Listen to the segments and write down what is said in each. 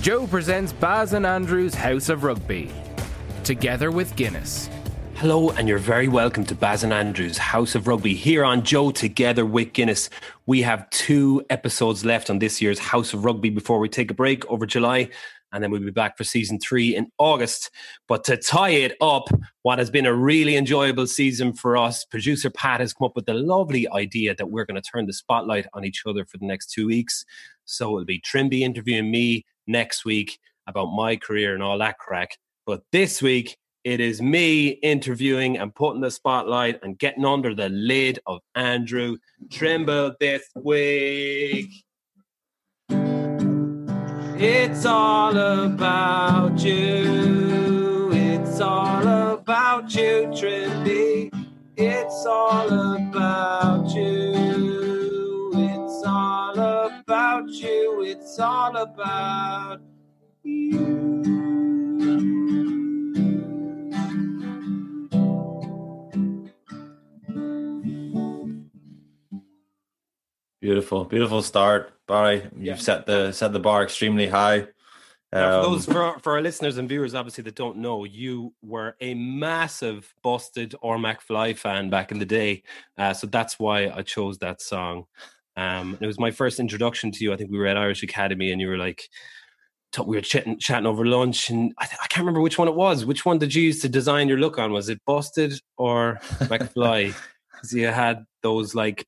Joe presents Baz and Andrew's House of Rugby, together with Guinness. Hello, and you're very welcome to Baz and Andrew's House of Rugby here on Joe Together with Guinness. We have two episodes left on this year's House of Rugby before we take a break over July, and then we'll be back for season three in August. But to tie it up, what has been a really enjoyable season for us, producer Pat has come up with the lovely idea that we're going to turn the spotlight on each other for the next two weeks. So it'll be Trimby interviewing me next week about my career and all that crack. But this week, it is me interviewing and putting the spotlight and getting under the lid of Andrew Trimble this week. It's all about you. It's all about you, Trimby. It's all about you. It's all about you. It's all about you. Beautiful, beautiful start, Barry. You've Yeah. set the set the bar extremely high. Now, for Um, those for our, for our listeners and viewers, obviously that don't know, you were a massive busted or McFly fan back in the day, uh, so that's why I chose that song. Um, it was my first introduction to you. I think we were at Irish Academy, and you were like, we were chatting, chatting over lunch, and I, th- I can't remember which one it was. Which one did you use to design your look on? Was it busted or McFly? Because you had those like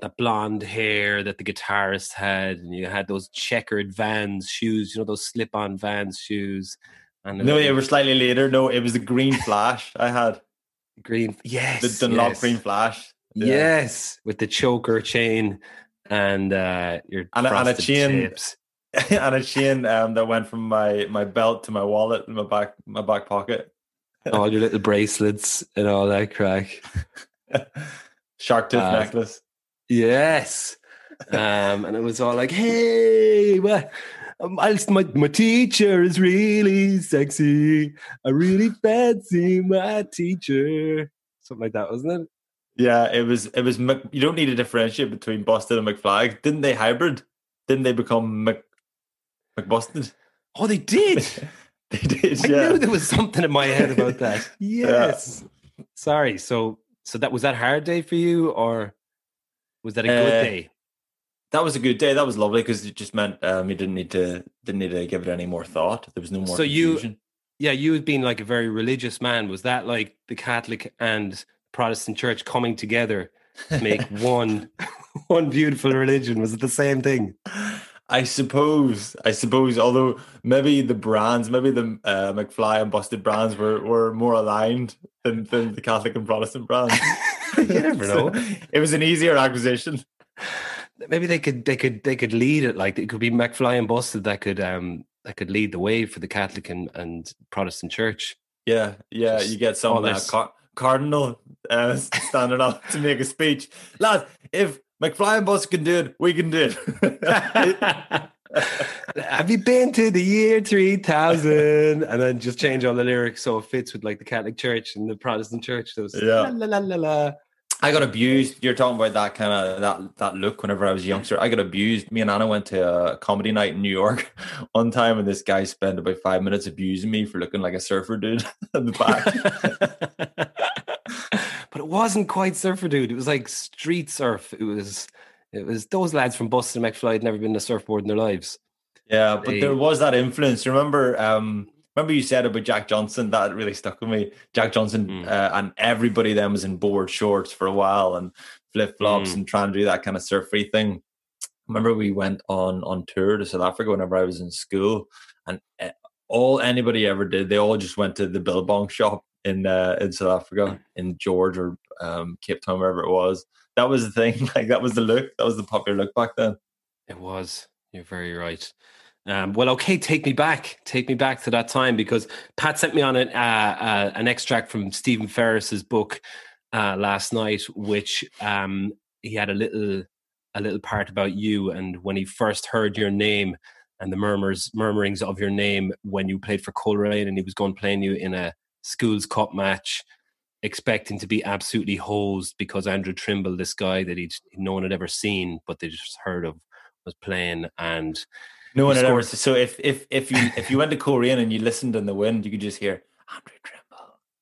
that blonde hair that the guitarist had, and you had those checkered Vans shoes, you know, those slip-on Vans shoes. And no, it was slightly later. No, it was the green flash I had. green. Yes, The Dunlop yes. green flash. Yes, with the choker chain and uh, your And a- and a chain. and a chain um, that went from my my belt to my wallet in my back my back pocket. all your little bracelets and all that crack. Shark tooth Uh, necklace. Yes. Um, and it was all like, hey, what? My, my, my teacher is really sexy. I really fancy my teacher. Something like that, wasn't it? Yeah, it was it was Mc, you don't need to differentiate between Busted and McFly. Didn't they hybrid? Didn't they become Mc, McBusted? Oh, they did. They did, I yeah. knew there was something in my head about that. Yes. Sorry. So, so that was that hard day for you, or was that a good Uh, day? that was a good day. That was lovely because it just meant um, you didn't need to didn't need to give it any more thought. There was no more. So you- Yeah, you had been like a very religious man. Was that like the Catholic and Protestant church coming together to make one one beautiful religion? Was it the same thing? I suppose. I suppose. Although maybe the brands, maybe the uh, McFly and Busted brands were were more aligned than, than the Catholic and Protestant brands. you never know. it was an easier acquisition. Maybe they could they could they could lead it like it could be McFly and Busted that could um that could lead the way for the Catholic and, and Protestant church. Yeah, yeah. Just you get some uh, this- car- cardinal uh, standing up to make a speech, lads. If McFly and Bus can do it, we can do it. Have you been to the year 3000? And then just change all the lyrics so it fits with like the Catholic Church and the Protestant Church. Those Yeah. la, la, la, la, la. I got abused. You're talking about that kind of that that look. Whenever I was a youngster, I got abused. Me and Anna went to a comedy night in New York one time, and this guy spent about five minutes abusing me for looking like a surfer dude in the back. But it wasn't quite surfer dude. It was like street surf. It was it was those lads from Busted and McFly had never been to a surfboard in their lives. yeah, but They- there was that influence. Remember, um, remember you said about Jack Johnson that really stuck with me. Jack Johnson Mm. uh, and everybody then was in board shorts for a while and flip flops Mm. and trying to do that kind of surf free thing. Remember we went on on tour to South Africa whenever I was in school, and uh, all anybody ever did, they all just went to the Billabong shop in uh, in South Africa, in George or um, Cape Town, wherever it was. That was the thing. Like that was the look. That was the popular look back then. It was. You're very right. Um, well, okay, take me back. Take me back to that time because Pat sent me on an, uh, uh, an extract from Stephen Ferris's book uh, last night, which um, he had a little a little part about you and when he first heard your name and the murmurs murmurings of your name when you played for Coleraine and he was going playing you in a schools cup match expecting to be absolutely hosed because Andrew Trimble, this guy that he'd no one had ever seen, but they just heard of, was playing, and No one had ever. So if if if you if you went to Coleraine and you listened in the wind, you could just hear Andrew Trimble.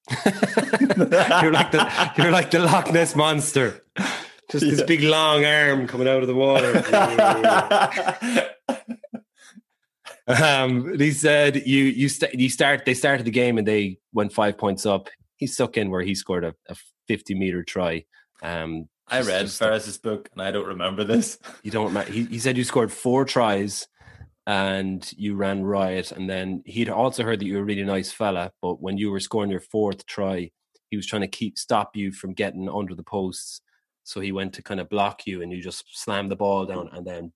you're like the you're like the Loch Ness monster. Just this Yeah. big long arm coming out of the water. um, he said you you st- you start they started the game and they went five points up. He stuck in where he scored a, a fifty meter try. Um, I read Ferris's book and I don't remember this. You don't. ma- He, he said you scored four tries, and you ran riot. And then he'd also heard that you were a really nice fella. But when you were scoring your fourth try, he was trying to keep stop you from getting under the posts. So he went to kind of block you, and you just slammed the ball down, and then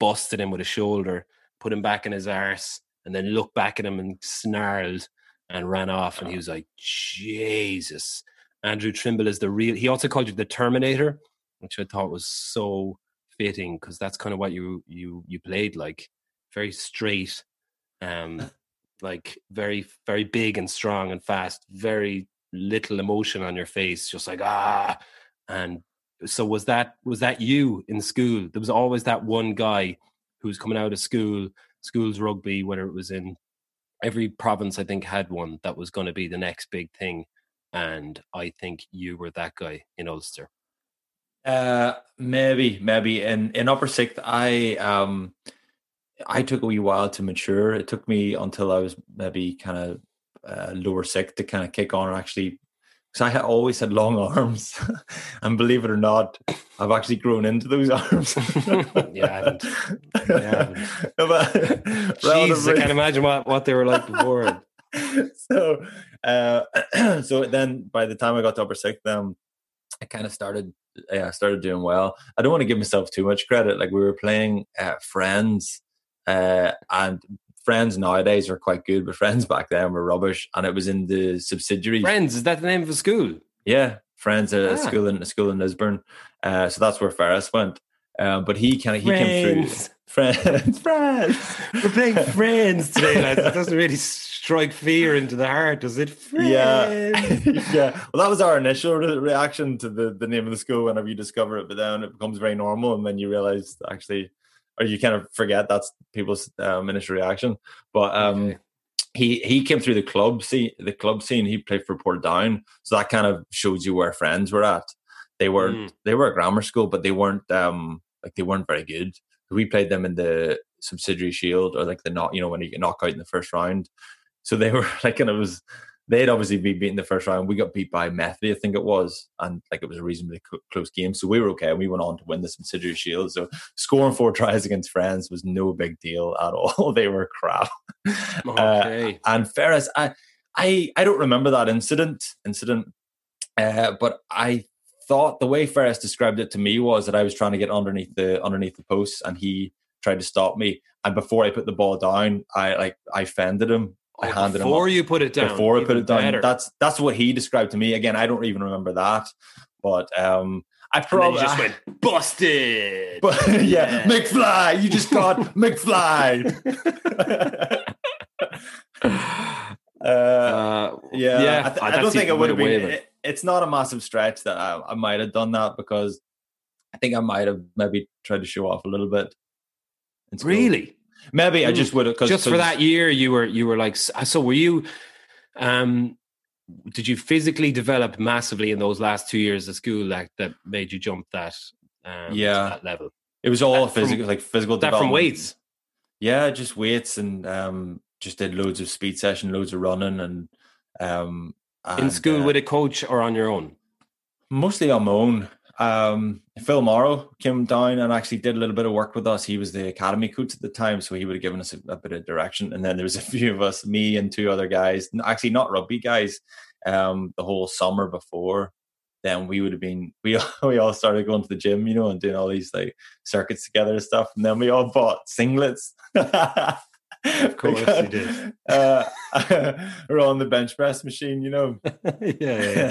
busted him with a shoulder, put him back in his arse, and then looked back at him and snarled and ran off. And he was like, Jesus. Andrew Trimble is the real. He also called you the Terminator, which I thought was so fitting because that's kind of what you you you played like, very straight, um, like very very big and strong and fast, very little emotion on your face, just like ah. And so was that was that you in school? There was always that one guy who was coming out of school, schools rugby, whether it was in every province, I think had one that was going to be the next big thing. And I think you were that guy in Ulster. Uh, maybe, maybe in in upper sixth, I um, I took a wee while to mature. It took me until I was maybe kind of uh, lower sixth to kind of kick on and actually, because I had always had long arms, and believe it or not, I've actually grown into those arms. yeah, haven't. Haven't. No, but Jesus, I can't imagine what, what they were like before. so uh so then by the time I got to upper sixth, um I kind of started yeah, I started doing well. I don't want to give myself too much credit. Like we were playing uh, friends, uh, and friends nowadays are quite good, but friends back then were rubbish. And it was in the subsidiary. Friends, is that the name of a school? Yeah, friends at a Ah. school in a school in Lisburn. Uh, so that's where Ferris went. Um, but he kind of he came through. Friends, friends. We're playing friends today, lads. It doesn't really strike fear into the heart, does it? Yeah. Yeah. Well, that was our initial re- reaction to the, the name of the school whenever you discover it, but then it becomes very normal, and then you realize actually, or you kind of forget that's people's um, initial reaction. But um, Okay. he he came through the club scene. The club scene. He played for Portadown, so that kind of shows you where friends were at. They were Mm. they were a grammar school, but they weren't um like they weren't very good. We played them in the subsidiary shield or like the not you know when you get knocked out in the first round. So they were like, and it was they'd obviously be beaten the first round. We got beat by Methody, I think it was, and like it was a reasonably cl- close game. So we were okay. And we went on to win the subsidiary shield. So scoring four tries against friends was no big deal at all. they were crap. Uh, Okay. and Ferris, I, I, I don't remember that incident. Incident, uh, but I thought the way Ferris described it to me was that I was trying to get underneath the underneath the posts, and he tried to stop me. And before I put the ball down, I like I fended him. I Oh, handed him before you put it down. before I put it down. better. That's that's what he described to me. Again, I don't even remember that, but um, I probably just went busted. But yeah, Yeah. McFly, you just got McFly. uh, Uh, yeah, yeah. I, th- Oh, I don't think it would have been. It, it's not a massive stretch that I, I might have done that because I think I might have maybe tried to show off a little bit. Really? Maybe I Mm. just would have Just for that year, you were you were like so. Were you? Um, did you physically develop massively in those last two years of school like that made you jump that? Um, Yeah. that level. It was all that from- physical, like physical. That from weights. Yeah, just weights and um, just did loads of speed session, loads of running, and um, in school uh, with a coach or on your own? mostly on my own. Um, Phil Morrow came down and actually did a little bit of work with us. He was the academy coach at the time, so he would have given us a, a bit of direction. And then there was a few of us, me and two other guys, actually not rugby guys. Um, the whole summer before, then we would have been we we all started going to the gym, you know, and doing all these like circuits together and stuff. And then we all bought singlets. of course you did. Uh, we're on the bench press machine, you know yeah,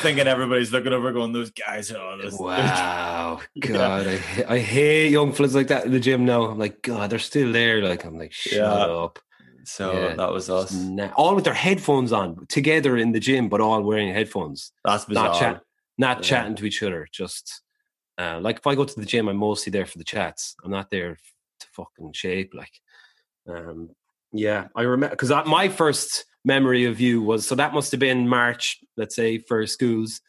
thinking everybody's looking over, going, "Those guys are on this." Wow, Yeah. God, I, I hate young fellas like that in the gym now. I'm like, God, they're still there. Like, I'm like, shut Yeah. up. So Yeah. that was us. Nah, all with their headphones on together in the gym, but all wearing headphones, That's bizarre. not chat, not Yeah. chatting to each other. Just uh, like if I go to the gym, I'm mostly there for the chats. I'm not there to fucking shape. Like, um, yeah, I remember because my first memory of you was so that must have been March, let's say, for schools.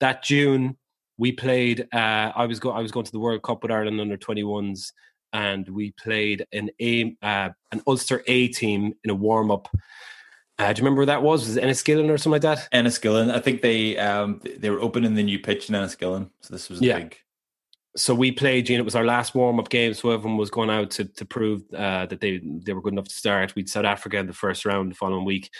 That June, we played. Uh, I was go. I was going to the World Cup with Ireland under twenty ones, and we played an A, uh, an Ulster A team in a warm up. Uh, do you remember where that was? Was it Enniskillen or something like that? Enniskillen. I think they um, they were opening the new pitch in Enniskillen, so this was a Yeah. big. So we played, know, it was our last warm up game. So everyone was going out to to prove uh, that they they were good enough to start. We'd South Africa in the first round the following week,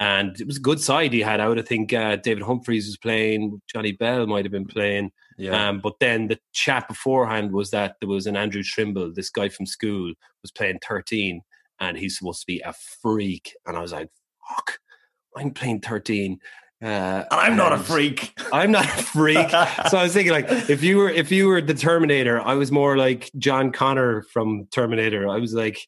and it was a good side he had out. I think uh, David Humphreys was playing, Johnny Bell might have been playing. Yeah, Um, but then the chat beforehand was that there was an Andrew Trimble, this guy from school, was playing 13, and he's supposed to be a freak. And I was like, fuck, I'm playing 13. Uh, and I'm not a freak. I'm not a freak. so I was thinking, like, if you were if you were the Terminator, I was more like John Connor from Terminator. I was like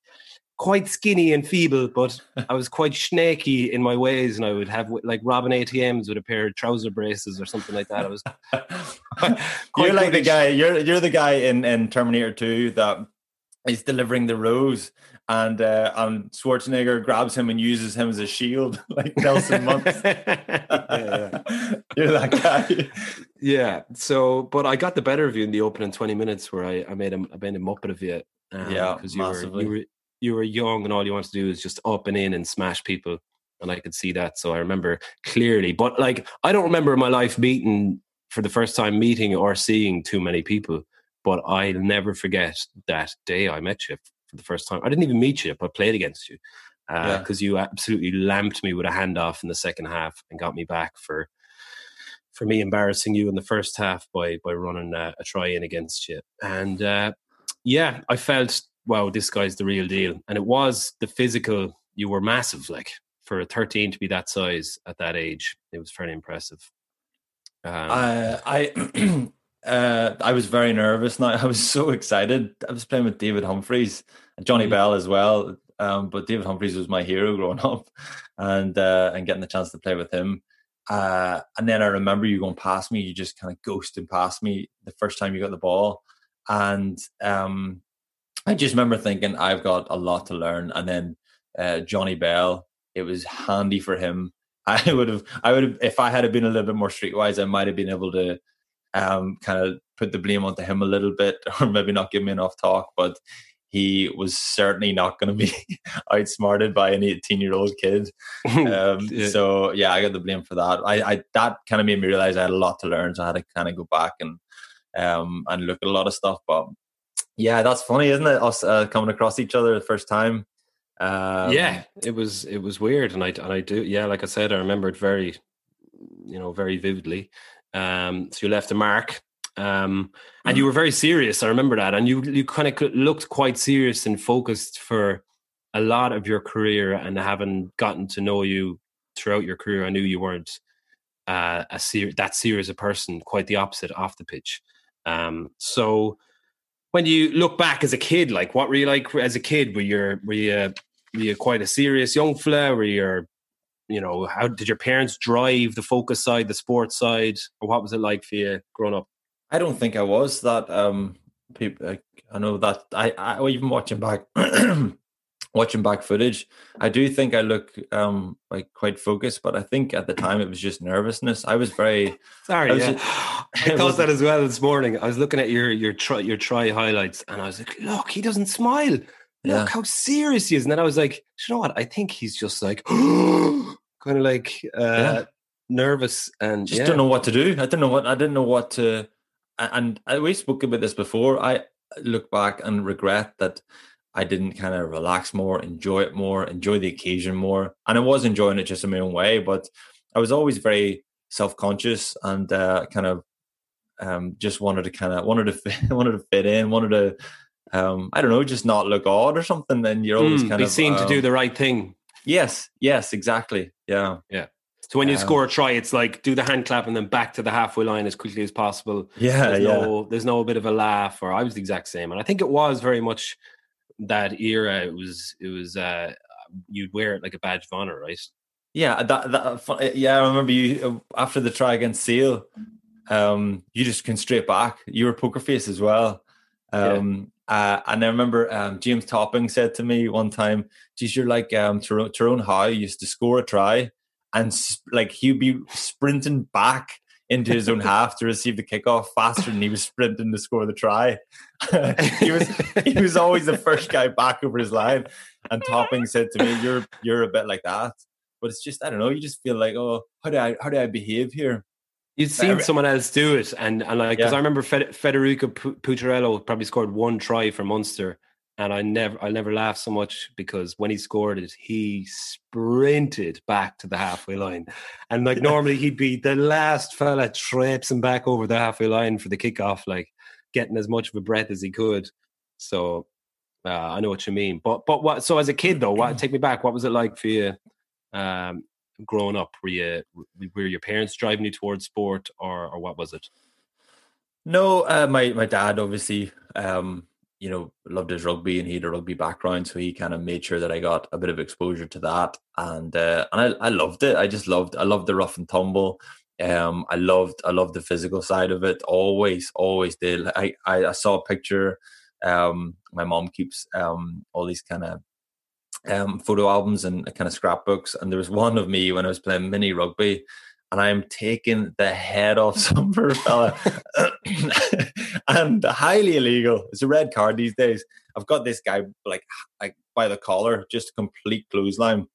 quite skinny and feeble, but I was quite snaky in my ways, and I would have like Robin ATMs with a pair of trouser braces or something like that. I was you're like the guy. You're you're the guy in in Terminator Two that is delivering the rose, and uh, and Schwarzenegger grabs him and uses him as a shield, like Nelson Muntz. yeah, you're that guy. yeah. So, but I got the better of you in the opening twenty minutes where I, I made a I made a muppet of you. Um, Yeah, because you were massively. you were you were young and all you wanted to do is just up and in and smash people, and I could see that. So I remember clearly. But like, I don't remember my life meeting for the first time meeting or seeing too many people. But I'll never forget that day I met you for the first time. I didn't even meet you, but I played against you Yeah. because you absolutely lamped me with a handoff in the second half and got me back for for me embarrassing you in the first half by by running a, a try in against you. And uh, yeah, I felt wow, this guy's the real deal. And it was the physical. You were massive, like for a 13 to be that size at that age. It was fairly impressive. Um, Uh, I uh, I was very nervous. Now I was so excited. I was playing with David Humphreys and Johnny Mhm. Bell as well. Um, but David Humphreys was my hero growing up, and uh, and getting the chance to play with him. Uh, and then I remember you going past me. You just kind of ghosted past me the first time you got the ball, and um, I just remember thinking I've got a lot to learn. And then uh, Johnny Bell, it was handy for him. I would have, I would have, if I had been a little bit more streetwise, I might have been able to um, kind of put the blame onto him a little bit, or maybe not give me enough talk. But he was certainly not going to be outsmarted by an 18 year old kid. Um, Yeah. So yeah, I got the blame for that. I, I that kind of made me realize I had a lot to learn, so I had to kind of go back and um and look at a lot of stuff. But yeah, that's funny, isn't it? Us uh, coming across each other the first time. Um, yeah, it was it was weird, and I and I do yeah, like I said, I remember it very, you know, very vividly. Um, so you left a mark, um, and you were very serious. I remember that, and you you kind of looked quite serious and focused for a lot of your career. And having gotten to know you throughout your career, I knew you weren't uh, a ser- that serious a person. Quite the opposite off the pitch. Um, so when you look back as a kid, like what were you like as a kid? Were you were you were you quite a serious young fella? Were you, you know, how did your parents drive the focus side, the sports side, or what was it like for you growing up? I don't think I was that. Um, people, I, I know that I, I even watching back, watching back footage, I do think I look um like quite focused, but I think at the time it was just nervousness. I was very Sorry, I was yeah. just- I thought that as well this morning. I was looking at your your try your try highlights, and I was like, "Look, he doesn't smile. Yeah. Look how serious he is." And then I was like, "You know what? I think he's just like kind of like uh, Yeah. nervous and just yeah. don't know what to do. I didn't know what I didn't know what to. And I, we spoke about this before. I look back and regret that I didn't kind of relax more, enjoy it more, enjoy the occasion more. And I was enjoying it just in my own way, but I was always very self conscious and uh, kind of um, just wanted to kind of wanted to fit, wanted to fit in, wanted to. Um, I don't know, just not look odd or something. And you're always Mm, kind be of seen to do um, the right thing. yes, yes, exactly, yeah, Yeah. So when you Um, score a try, it's like do the hand clap and then back to the halfway line as quickly as possible. yeah, There's yeah. no there's no bit of a laugh or I was the exact same. And I think it was very much that era. It was it was uh you'd wear it like a badge of honor, right? Yeah, that, that yeah, I remember you uh, after the try against Seal. Um, you just came straight back. You were poker face as well. Um, Uh, and I remember um, James Topping said to me one time, "Geez, you're like um, Tyrone, Tyrone Howe used to score a try, and sp- like he'd be sprinting back into his own half to receive the kickoff faster than he was sprinting to score the try. he was he was always the first guy back over his line. And Topping said to me, "You're you're a bit like that." But it's just I don't know. You just feel like, oh, how do I how do I behave here? You'd seen someone else do it, and, and like because yeah. I remember Fed, Federico Pucciariello probably scored one try for Munster, and I never I never laughed so much because when he scored it, he sprinted back to the halfway line, and like normally he'd be the last fella traipsing back over the halfway line for the kickoff, like getting as much of a breath as he could. So uh, I know what you mean, but but what? So as a kid though, what take me back? What was it like for you? Um, growing up? Were you were your parents driving you towards sport, or or what was it? No, uh, my my dad obviously, um, you know, loved his rugby and he had a rugby background, so he kind of made sure that I got a bit of exposure to that, and uh, and I, I loved it. I just loved I loved the rough and tumble. Um, I loved I loved the physical side of it. Always, always did. I I, I saw a picture. Um, my mom keeps um all these kind of um, photo albums and kind of scrapbooks. And there was one of me when I was playing mini rugby, and I'm taking the head off some poor fella, and highly illegal. It's a red card these days. I've got this guy like like by the collar, just a complete clothesline.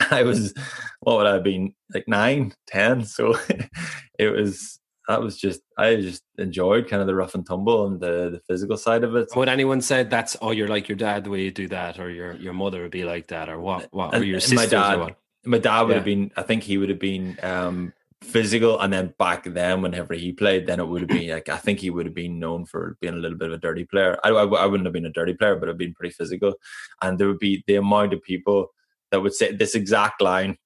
I was, what would I have been like nine, ten? So it was that was just I just enjoyed kind of the rough and tumble and the, the physical side of it. Would anyone said that's oh you're like your dad the way you do that, or your your mother would be like that, or what? What or your sisters? My dad, my dad would yeah. have been. I think he would have been um, physical, and then back then, whenever he played, then it would have been like I think he would have been known for being a little bit of a dirty player. I, I, I wouldn't have been a dirty player, but I've been pretty physical, and there would be the amount of people that would say this exact line.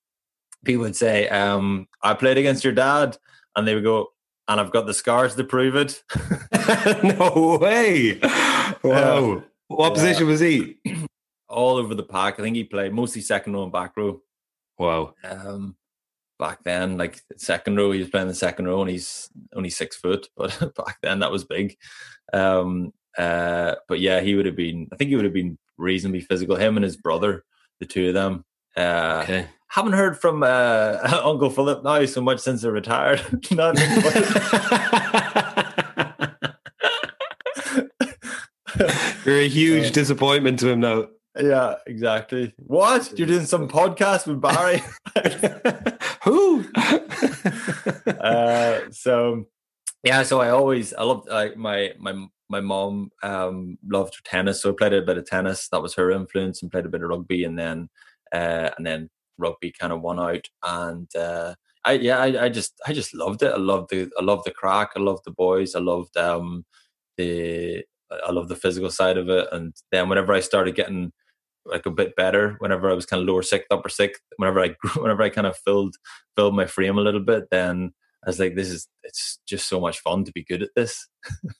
People would say, um, "I played against your dad," and they would go, and I've got the scars to prove it. no way! Wow. Um, what yeah. position was he? All over the pack. I think he played mostly second row and back row. Wow. Um, back then, like second row, he was playing the second row, and he's only six foot. But back then, that was big. Um, uh, but yeah, he would have been. I think he would have been reasonably physical. Him and his brother, the two of them. Uh, okay haven't heard from uh, Uncle Philip now so much since he retired. You're a huge disappointment to him now. Yeah, exactly. What? You're doing some podcast with Barry? Who? uh, so yeah, so I always I loved like my my my mom um loved tennis, so I played a bit of tennis. That was her influence, and played a bit of rugby, and then uh, and then rugby kind of won out, and uh, I yeah, I, I just I just loved it. I loved the I loved the crack. I loved the boys. I loved um the I love the physical side of it. And then whenever I started getting like a bit better, whenever I was kind of lower sixth, upper sixth, whenever I whenever I kind of filled filled my frame a little bit, then I was like, this is it's just so much fun to be good at this.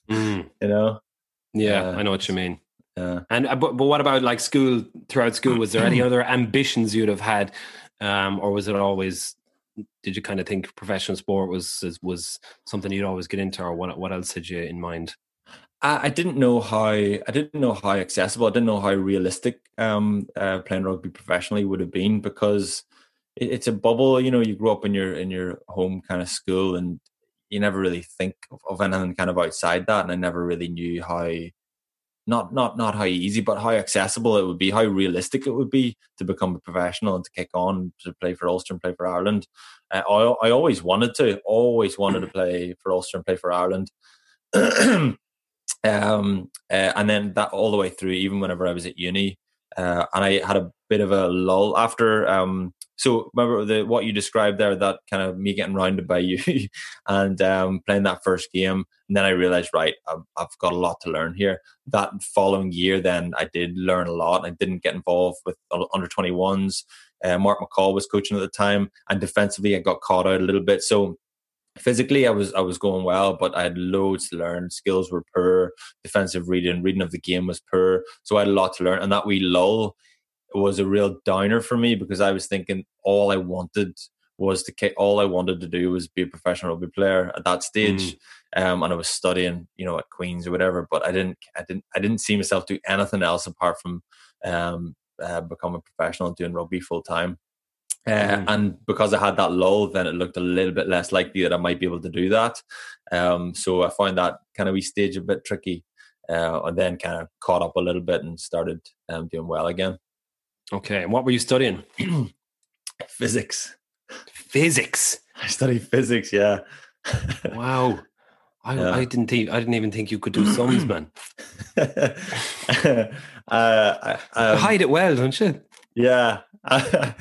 Mm. you know? Yeah, uh, I know what you mean. Yeah. And uh, but but what about like school throughout school? Was there any other ambitions you'd have had, um, or was it always? Did you kind of think professional sport was was something you'd always get into, or what what else had you in mind? I, I didn't know how I didn't know how accessible. I didn't know how realistic um, uh, playing rugby professionally would have been because it, it's a bubble. You know, you grow up in your in your home kind of school, and you never really think of, of anything kind of outside that. And I never really knew how not not not how easy, but how accessible it would be, how realistic it would be to become a professional and to kick on to play for Ulster and play for Ireland. Uh, I I always wanted to, always wanted to play for Ulster and play for Ireland. um, uh, and then that all the way through, even whenever I was at uni, uh, and I had a bit of a lull after um, so remember the what you described there, that kind of me getting rounded by you and um, playing that first game, and then I realized, right, I've, I've, got a lot to learn here. That following year, then I did learn a lot. I didn't get involved with under twenty ones. Uh, Mark McCall was coaching at the time, and defensively, I got caught out a little bit. So physically I was I was going well, but I had loads to learn. Skills were poor, defensive reading, reading of the game was poor. So I had a lot to learn. And that wee lull was a real downer for me because I was thinking all I wanted was to all I wanted to do was be a professional rugby player at that stage. Mm. Um, and I was studying, you know, at Queens or whatever, but I didn't, I didn't, I didn't see myself do anything else apart from um, uh, become a professional doing rugby full time. Uh, mm. And because I had that lull, then it looked a little bit less likely that I might be able to do that. Um, so I found that kind of wee stage a bit tricky, uh, and then kind of caught up a little bit and started um, doing well again. Okay, and what were you studying? physics. Physics. I studied physics. Yeah. wow. I, yeah. I, didn't think I didn't even think you could do sums, man. uh, I, um, hide it well, don't you? Yeah,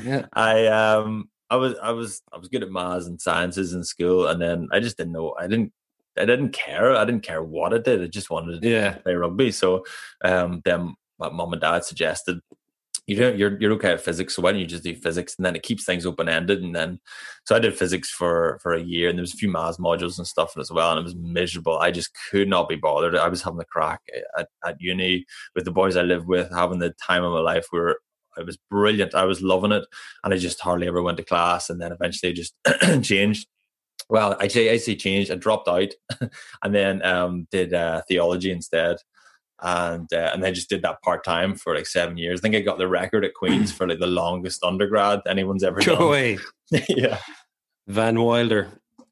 yeah. I um, I was I was I was good at maths and sciences in school, and then I just didn't know. I didn't I didn't care. I didn't care what I did. I just wanted to yeah. play rugby. So um, then my mom and dad suggested you don't you're you're okay at physics so why don't you just do physics? And then it keeps things open ended and then so i did physics for for a year and there was a few maths modules and stuff as well and it was miserable. I just could not be bothered. I was having the crack at, at uni with the boys i lived with having the time of my life where it was brilliant. I was loving it and i just hardly ever went to class and then eventually just changed. Well I say I say changed. I dropped out and then um, did uh, theology instead and uh, and I just did that part time for like seven years. I think I got the record at Queens for like the longest undergrad anyone's ever Go done. away, yeah, Van Wilder.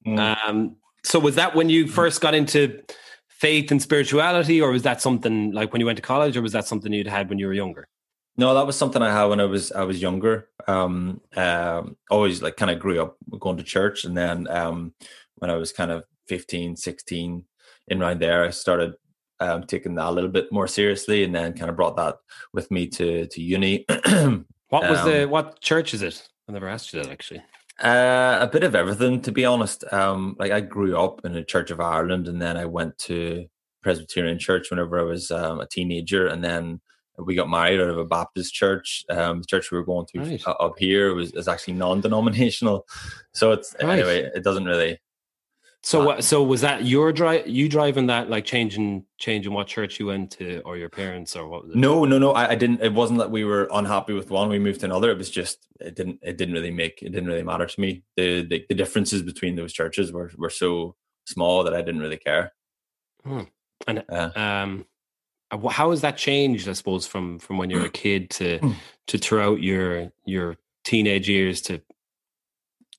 Mm. Um, so was that when you first got into faith and spirituality, or was that something like when you went to college, or was that something you'd had when you were younger? No, that was something I had when I was I was younger. Um, um, always like kind of grew up going to church, and then um, when I was kind of 15, 16, in around there, I started um, taking that a little bit more seriously, and then kind of brought that with me to to uni. what was um, the what church is it? I never asked you that actually. Uh, a bit of everything, to be honest. Um, like I grew up in the Church of Ireland, and then I went to Presbyterian Church whenever I was um, a teenager, and then we got married out of a Baptist church. Um, the church we were going to right. up here was is actually non-denominational, so it's right. anyway. It doesn't really so what? So was that your drive? You driving that, like changing, changing what church you went to, or your parents, or what? No, no, no. I, I, didn't. It wasn't that we were unhappy with one. We moved to another. It was just it didn't. It didn't really make. It didn't really matter to me. The the, the differences between those churches were were so small that I didn't really care. Hmm. And uh, um, how has that changed? I suppose from from when you're a kid to to throughout your your teenage years to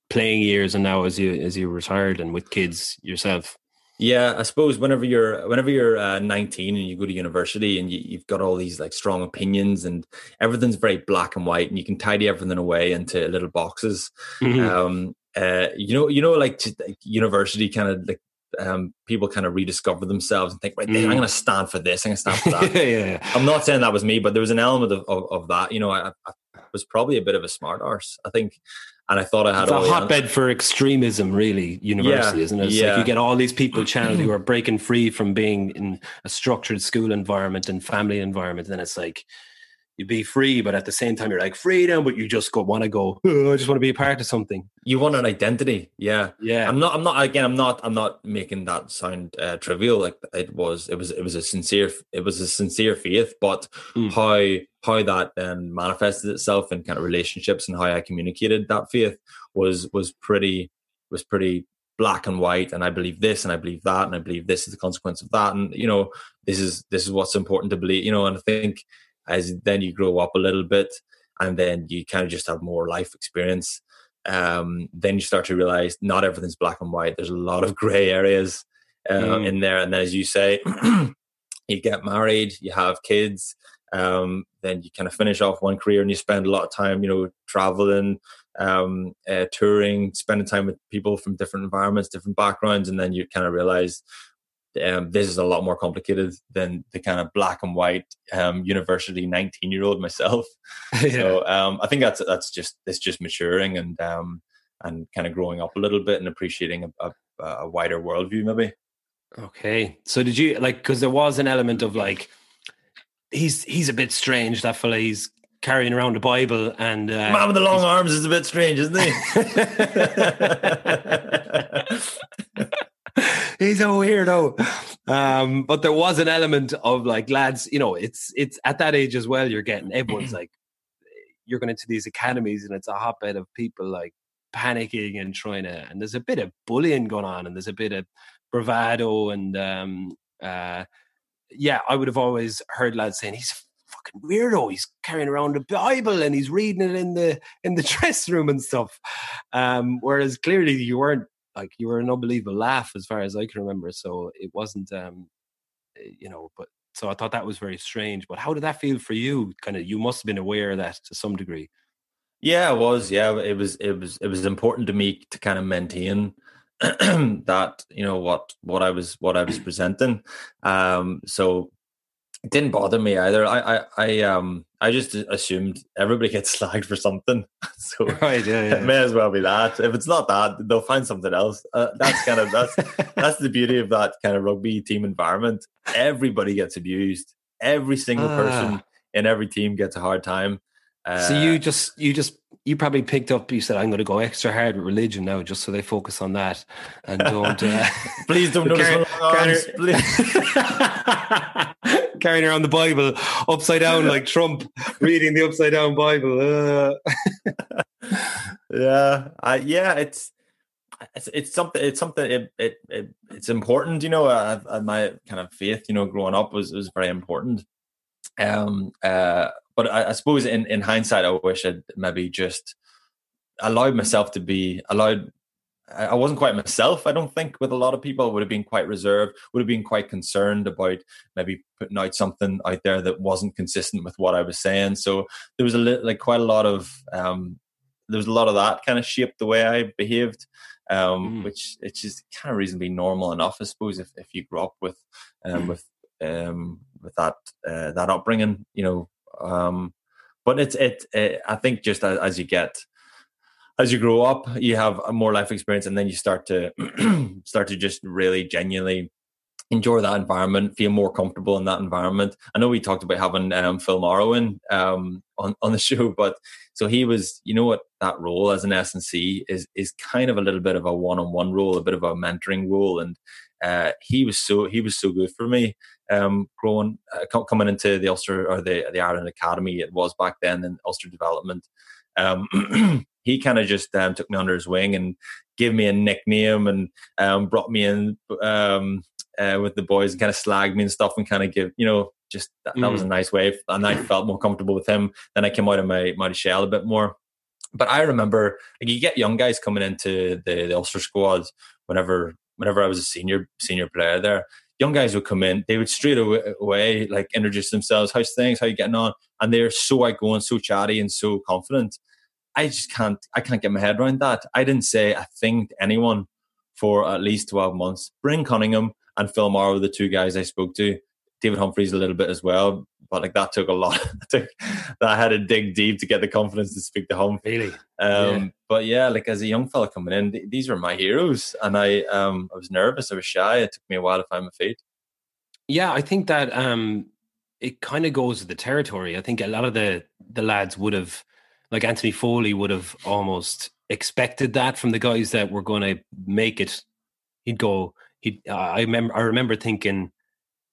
playing years and now as you as you retired and with kids yourself yeah i suppose whenever you're whenever you're uh, 19 and you go to university and you, have got all these like strong opinions and everything's very black and white and you can tidy everything away into little boxes mm-hmm. um uh you know you know like, like university kind of like um, people kind of rediscover themselves and think, right, mm. I'm going to stand for this. I'm going to stand for that. yeah, yeah. I'm not saying that was me, but there was an element of, of, of that. You know, I, I, was probably a bit of a smart arse. I think and I thought I had it's a hotbed for extremism, really. University, yeah, isn't it? It's yeah. like you get all these people channeled who are breaking free from being in a structured school environment and family environment. And then it's like you'd be free, but at the same time you're like freedom, but you just go want to go. Oh, I just want to be a part of something. You want an identity, yeah, yeah. I'm not. I'm not. Again, I'm not. I'm not making that sound uh, trivial. Like it was. It was. It was a sincere. It was a sincere faith, but mm. how how that then manifested itself in kind of relationships and how I communicated that faith was was pretty was pretty black and white. And i believe this and i believe that and i believe this is the consequence of that. And you know this is this is what's important to believe you know and i think as then you grow up a little bit and then you kind of just have more life experience um, then you start to realize not everything's black and white. There's a lot of gray areas uh, mm. in there. And then as you say you get married you have kids um, then you kind of finish off one career and you spend a lot of time you know traveling um, uh, touring spending time with people from different environments different backgrounds and then you kind of realize um, this is a lot more complicated than the kind of black and white um, university 19 year old myself. Yeah. so um, i think that's that's just it's just maturing and um, and kind of growing up a little bit and appreciating a, a, a wider worldview maybe. Okay. So did you like because there was an element of like he's he's a bit strange that fella he's carrying around a bible and uh, man with the long arms is a bit strange isn't he he's a weirdo. Um, but there was an element of like lads, you know, it's it's at that age as well. You're getting everyone's like you're going into these academies and it's a hotbed of people like panicking and trying to, and there's a bit of bullying going on, and there's a bit of bravado, and um, uh, yeah, I would have always heard lads saying he's fucking weirdo. He's carrying around the Bible and he's reading it in the in the dressing room and stuff. Um, whereas clearly you weren't like you were an unbelievable laugh as far as I can remember. So it wasn't, um, eh, you know, but so I thought that was very strange. But how did that feel for you? Kind of, you must have been aware of that to some degree. Yeah, it was. Yeah, it was. It was. It was important to me to kind of maintain that you know what what I was what I was presenting. Um, so it didn't bother me either. I, I, I, um, I just assumed everybody gets slagged for something, so right, yeah, yeah. it may as well be that. If it's not that, they'll find something else. Uh, that's kind of that's that's the beauty of that kind of rugby team environment. Everybody gets abused. Every single ah. person in every team gets a hard time. Uh, so you just you just you probably picked up. You said I'm going to go extra hard with religion now, just so they focus on that and don't. Uh, please don't notice carry, carrying around the Bible upside down like Trump reading the upside down Bible. Uh. yeah, uh, yeah, it's it's it's something it's something it, it, it it's important. You know, uh, my kind of faith, you know, growing up was was very important. Um, uh, but I, I suppose in in hindsight, I wish I'd maybe just allowed myself to be allowed I wasn't quite myself. I don't think with a lot of people would have been quite reserved, would have been quite concerned about maybe putting out something out there that wasn't consistent with what I was saying. So there was a li- like quite a lot of um, there was a lot of that kind of shaped the way I behaved, um, mm. which it's just kind of reasonably normal enough, I suppose, if, if you grew up with um, with um, with that uh, that upbringing, you know. Um, but it's it, it I think just as, as you get as you grow up, you have more life experience, and then you start to start to just really genuinely enjoy that environment, feel more comfortable in that environment. I know we talked about having um, Phil Morrow in um, on on the show, but so he was, you know, what that role as an SNC is is kind of a little bit of a one on one role, a bit of a mentoring role, and uh, he was so he was so good for me. Um, growing uh, coming into the Ulster or the the Ireland Academy, it was back then in Ulster Development. Um, he kind of just um, took me under his wing and gave me a nickname and um, brought me in um, uh, with the boys and kind of slagged me and stuff and kind of give you know just that, that was a mm. nice way and I felt more comfortable with him. Then I came out of my my shell a bit more. But I remember like you get young guys coming into the, the Ulster squad whenever whenever I was a senior senior player there. Young guys would come in, they would straight away, like introduce themselves, how's things, how you getting on, and they're so outgoing, so chatty, and so confident. I just can't I can't get my head around that. I didn't say a thing to anyone for at least 12 months. Bryn Cunningham and Phil Morrow, the two guys I spoke to. David Humphreys a little bit as well, but like that took a lot. that I had to dig deep to get the confidence to speak to him. Really? Um, yeah. But yeah, like as a young fella coming in, th- these were my heroes, and I um, I was nervous, I was shy. It took me a while to find my feet. Yeah, I think that um, it kind of goes with the territory. I think a lot of the the lads would have like Anthony Foley would have almost expected that from the guys that were going to make it. He'd go. He. I remember. I remember thinking,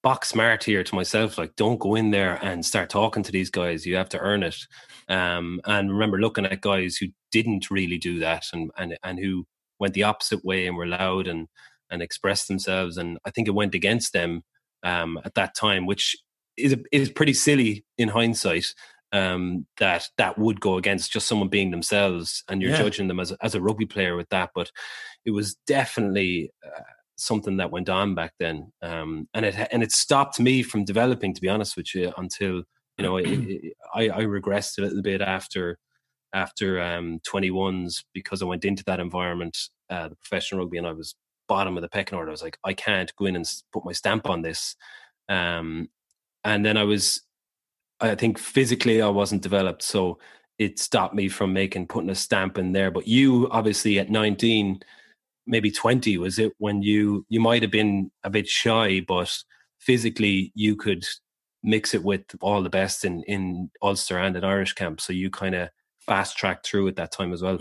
box smart here to myself. Like, don't go in there and start talking to these guys. You have to earn it. Um, and remember looking at guys who didn't really do that and and and who went the opposite way and were loud and and expressed themselves. And I think it went against them um, at that time, which is is pretty silly in hindsight um, that that would go against just someone being themselves, and you're yeah. judging them as a, as a rugby player with that. But it was definitely uh, something that went on back then, um, and it and it stopped me from developing. To be honest with you, until you know, I, I regressed a little bit after after um, 21s because I went into that environment, uh, the professional rugby, and I was bottom of the pecking order. I was like, I can't go in and put my stamp on this. Um, and then I was I think physically I wasn't developed, so it stopped me from making putting a stamp in there. But you obviously at 19, maybe 20 was it when you you might have been a bit shy, but physically you could mix it with all the best in in Ulster and at Irish camp. So you kind of fast tracked through at that time as well.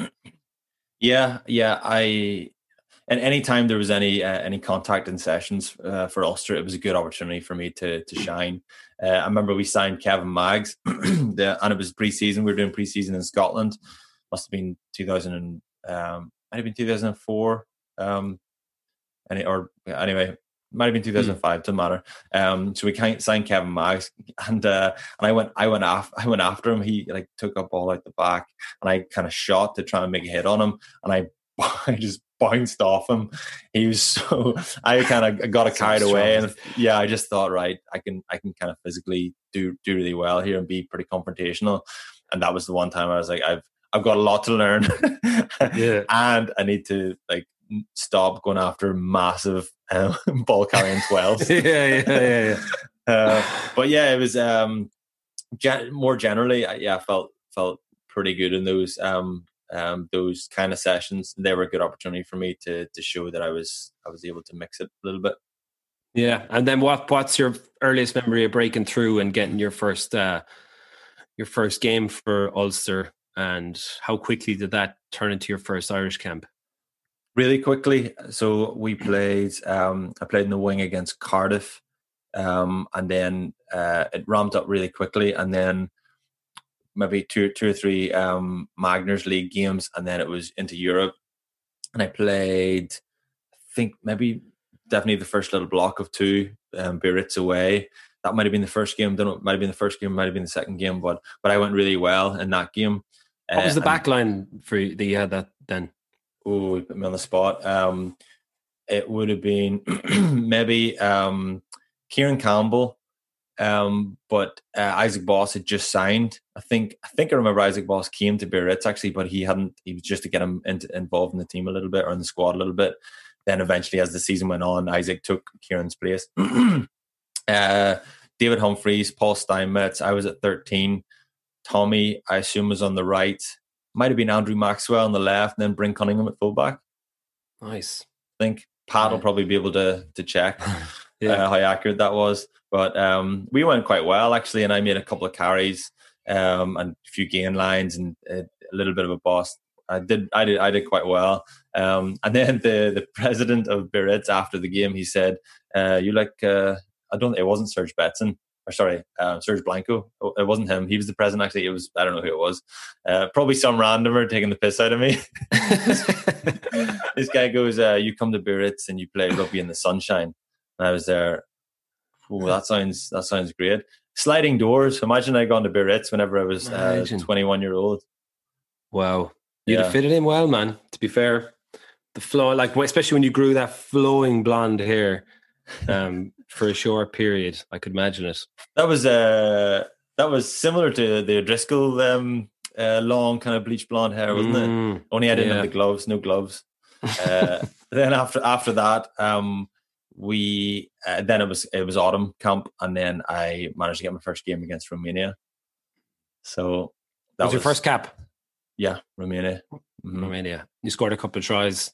Yeah, yeah. I and anytime there was any uh, any contact in sessions uh, for Ulster, it was a good opportunity for me to to shine. Uh, I remember we signed Kevin Maggs, the, and it was preseason. We were doing preseason in Scotland. Must have been 2000 and um, might have been 2004. Um, any or anyway, might have been 2005. Doesn't matter. Um, so we can't sign Kevin Maggs, and uh, and I went I went after I went after him. He like took a ball out the back, and I kind of shot to try and make a hit on him, and I I just bounced off him. He was so I kind of got it carried away, and yeah, I just thought right, I can I can kind of physically do do really well here and be pretty confrontational, and that was the one time I was like I've I've got a lot to learn, yeah, and I need to like stop going after massive um, ball carrying 12s. yeah, yeah, yeah, yeah. Uh, but yeah, it was um, gen- more generally, I, yeah, I felt felt pretty good in those um, um, those kind of sessions. They were a good opportunity for me to to show that I was I was able to mix it a little bit. Yeah, and then what what's your earliest memory of breaking through and getting your first uh, your first game for Ulster, and how quickly did that turn into your first Irish camp? Really quickly. So we played. Um, I played in the wing against Cardiff, um, and then uh, it ramped up really quickly, and then maybe two, two or three um, Magners League games, and then it was into Europe, and I played. I think maybe definitely the first little block of two, um, Biarritz away. That might have been the first game. Don't know. Might have been the first game. Might have been the second game. But but I went really well in that game. What was the uh, back line for you that you had that then? Oh, you put me on the spot. Um, it would have been maybe um, Kieran Campbell, um, but uh, Isaac Boss had just signed. I think I think I remember Isaac Boss came to Biarritz actually, but he hadn't. He was just to get him involved in the team a little bit or in the squad a little bit. Then eventually, as the season went on, Isaac took Kieran's place. uh, David Humphreys, Paul Steinmetz. I was at thirteen. Tommy, I assume, was on the right might have been Andrew Maxwell on the left, and then Bryn Cunningham at fullback. Nice. I think Pat yeah. will probably be able to to check yeah. uh, how accurate that was. But um, we went quite well actually, and I made a couple of carries um, and a few gain lines and a, a little bit of a boss. I did, I did, I did quite well. Um, and then the the president of Biarritz after the game, he said, uh, "You like." Uh, I don't. It wasn't Serge Betsen or sorry, uh, Serge Blanco. Oh, it wasn't him. He was the president. Actually, it was I don't know who it was. Uh, probably some randomer taking the piss out of me. this guy goes, uh, "You come to Biarritz and you play rugby in the sunshine." And I was there. Oh, that sounds that sounds great. Sliding doors. Imagine I gone to Biarritz whenever I was uh, 21 year old. Wow, you'd yeah. have fitted in well, man. To be fair, the flow, like especially when you grew that flowing blonde hair um, for a short period. I could imagine it. That was uh, that was similar to the Driscoll um, uh, long kind of bleach blonde hair, wasn't mm, it? Only I didn't yeah. have the gloves, no gloves. Uh, then after after that, um, we uh, then it was it was autumn camp, and then I managed to get my first game against Romania. So that was, was your first cap. Yeah, Romania. Mm-hmm. Romania. You scored a couple of tries.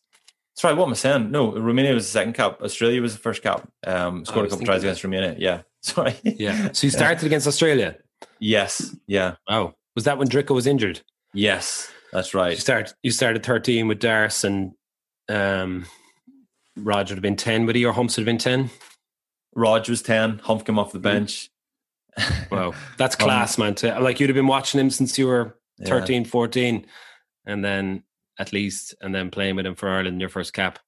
Sorry, what am I saying? No, Romania was the second cap. Australia was the first cap. Um, scored a couple tries against Romania. Yeah. Sorry. Yeah. So you started against Australia? Yes. Yeah. Oh. Was that when Dricko was injured? Yes, that's right. You start you started 13 with Dars and um Roger would have been 10, would he or Humps would have been 10? Roger was 10, Hump came off the mm. bench. wow. That's class, um, man. To, like you'd have been watching him since you were 13, yeah. 14. And then at least, and then playing with him for Ireland in your first cap.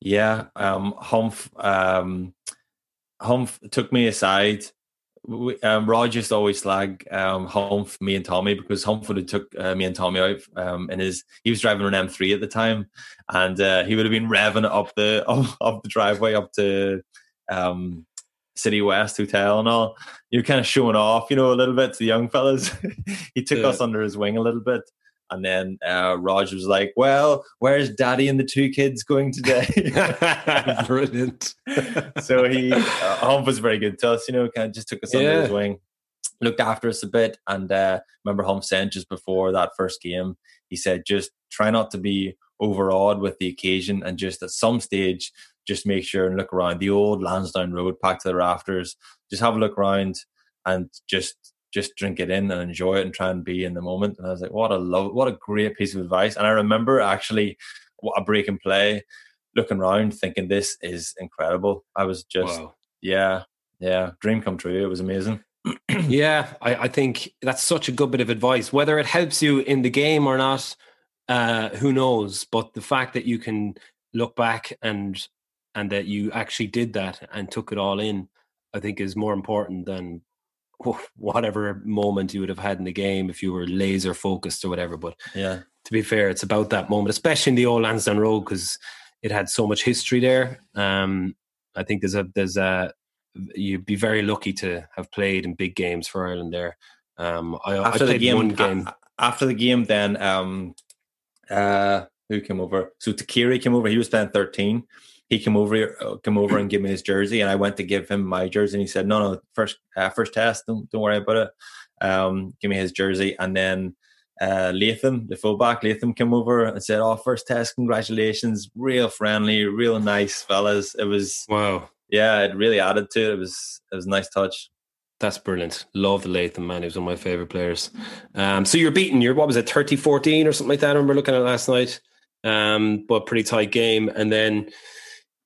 Yeah, um, Humph, um, Humph took me aside. We, um, to always slag um, Humph, me and Tommy because Humph would have took uh, me and Tommy out um, in his. He was driving an M3 at the time, and uh, he would have been revving up the up, up the driveway up to um, City West Hotel and all. You're kind of showing off, you know, a little bit to the young fellas. he took yeah. us under his wing a little bit, and then uh, Raj was like, "Well, where's Daddy and the two kids going today?" Brilliant. so he, uh, Hump was very good to us. You know, kind of just took us yeah. under his wing, looked after us a bit, and uh, remember Hump saying just before that first game, he said, "Just try not to be overawed with the occasion, and just at some stage, just make sure and look around the old Lansdowne Road, packed to the rafters. Just have a look around." And just just drink it in and enjoy it and try and be in the moment. And I was like, what a love, what a great piece of advice. And I remember actually what a break and play, looking around, thinking this is incredible. I was just, wow. yeah, yeah, dream come true. It was amazing. yeah, I, I, think that's such a good bit of advice. Whether it helps you in the game or not, uh, who knows? But the fact that you can look back and and that you actually did that and took it all in, I think is more important than whatever moment you would have had in the game if you were laser focused or whatever. But yeah, to be fair, it's about that moment, especially in the old Lansdowne Road because it had so much history there. Um, I think there's a there's a you'd be very lucky to have played in big games for Ireland there. Um, I, after I the game, game. after the game, then um, uh, who came over? So Tuqiri came over. He was playing 13. He came over, uh, came over and gave me his jersey, and I went to give him my jersey, and he said, "No, no, first, uh, first test. Don't, don't worry about it. Um, give me his jersey." And then uh, Latham, the fullback, Latham came over and said, "Oh, first test, congratulations! Real friendly, real nice fellas." It was wow. Yeah, it really added to it. It was it was a nice touch. That's brilliant. Love the Latham man. He was one of my favorite players. Um, so you're beaten. You're what was it, 30-14 or something like that? I remember looking at last night. Um, but pretty tight game. And then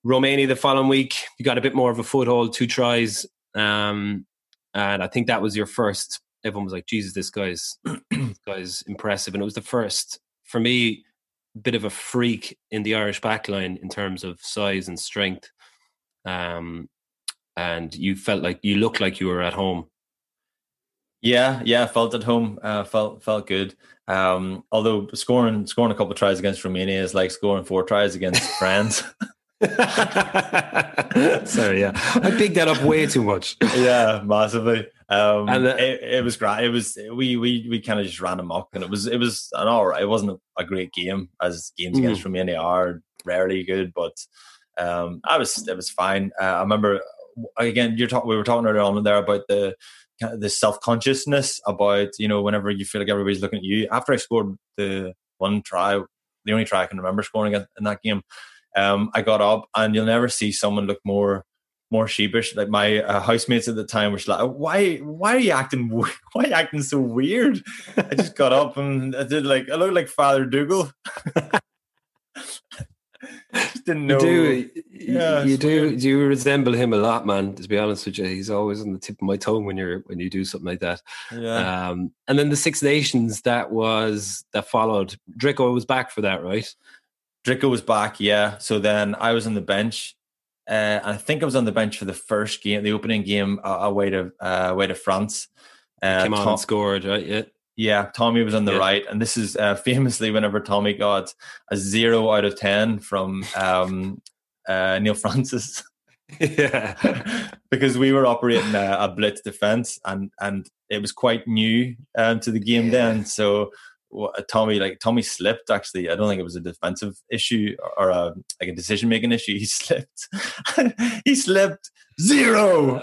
Romania the following week, you got a bit more of a foothold, two tries. Um, and I think that was your first. Everyone was like, Jesus, this guy's this guy's impressive. And it was the first for me, bit of a freak in the Irish backline in terms of size and strength. Um, and you felt like you looked like you were at home. Yeah, yeah, felt at home. Uh, felt felt good. Um, although scoring scoring a couple of tries against Romania is like scoring four tries against France. Sorry, yeah, I picked that up way too much. yeah, massively. Um, and the, it, it, was great. It was we we we kind of just ran amok, and it was it was an all right. It wasn't a great game as games mm. against Romania are rarely good, but um, I was it was fine. Uh, I remember again, you're talking. We were talking earlier on there about the the self consciousness about you know whenever you feel like everybody's looking at you. After I scored the one try, the only try I can remember scoring in that game, um, I got up and you'll never see someone look more more sheepish. Like my uh, housemates at the time were like, "Why, why are you acting? Why are you acting so weird?" I just got up and I did like I looked like Father Dougal. just didn't know. You do, yeah, you do. You resemble him a lot, man. To be honest with you, he's always on the tip of my tongue when you're when you do something like that. Yeah. Um, and then the Six Nations that was that followed. Drico was back for that, right? Drico was back, yeah. So then I was on the bench. Uh, I think I was on the bench for the first game, the opening game uh, away to uh, away to France. Uh, Came on Tom, and scored, right? Yeah. Yeah, Tommy was on the yeah. right, and this is uh, famously whenever Tommy got a zero out of ten from um, uh, Neil Francis. yeah, because we were operating a, a, blitz defense, and and it was quite new um, to the game yeah. then. So Tommy, like Tommy slipped. Actually, I don't think it was a defensive issue or a like a decision making issue. He slipped. he slipped zero.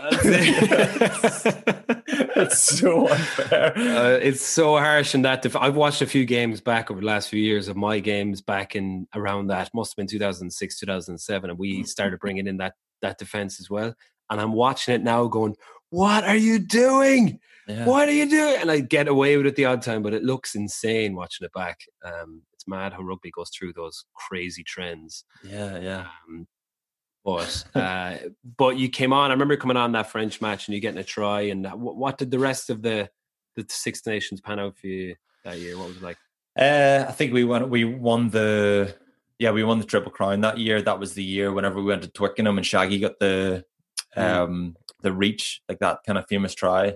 That's so unfair. Uh, it's so harsh in that. Def- I've watched a few games back over the last few years of my games back in around that must have been 2006, 2007, and we started bringing in that that defense as well. And I'm watching it now, going, "What are you doing? Yeah. What are you doing?" And I get away with it the odd time, but it looks insane watching it back. Um, it's mad how rugby goes through those crazy trends. Yeah, yeah. Um, but uh, but you came on. I remember coming on that French match and you getting a try. And what, what did the rest of the the Six Nations pan out for you that year? What was it like? Uh, I think we won. We won the yeah we won the triple crown that year. That was the year whenever we went to Twickenham and Shaggy got the mm. um the reach like that kind of famous try.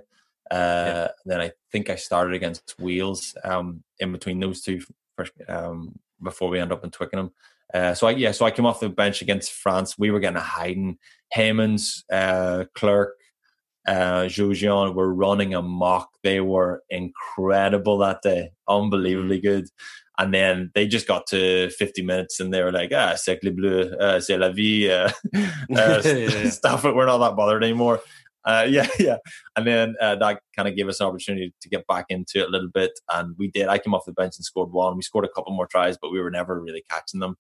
Uh, yeah. Then I think I started against Wales um in between those two first um before we end up in Twickenham. Uh, so I, yeah, so I came off the bench against France. We were getting a hiding. Heymans, uh, Clerc, uh, were running amok. They were incredible that day, unbelievably mm. good. And then they just got to 50 minutes and they were like, ah, c'est le bleu, uh, c'est la vie, uh, uh, yeah, stuff. We're not that bothered anymore. Uh, yeah, yeah. And then uh, that kind of gave us an opportunity to get back into it a little bit. And we did. I came off the bench and scored one. We scored a couple more tries, but we were never really catching them.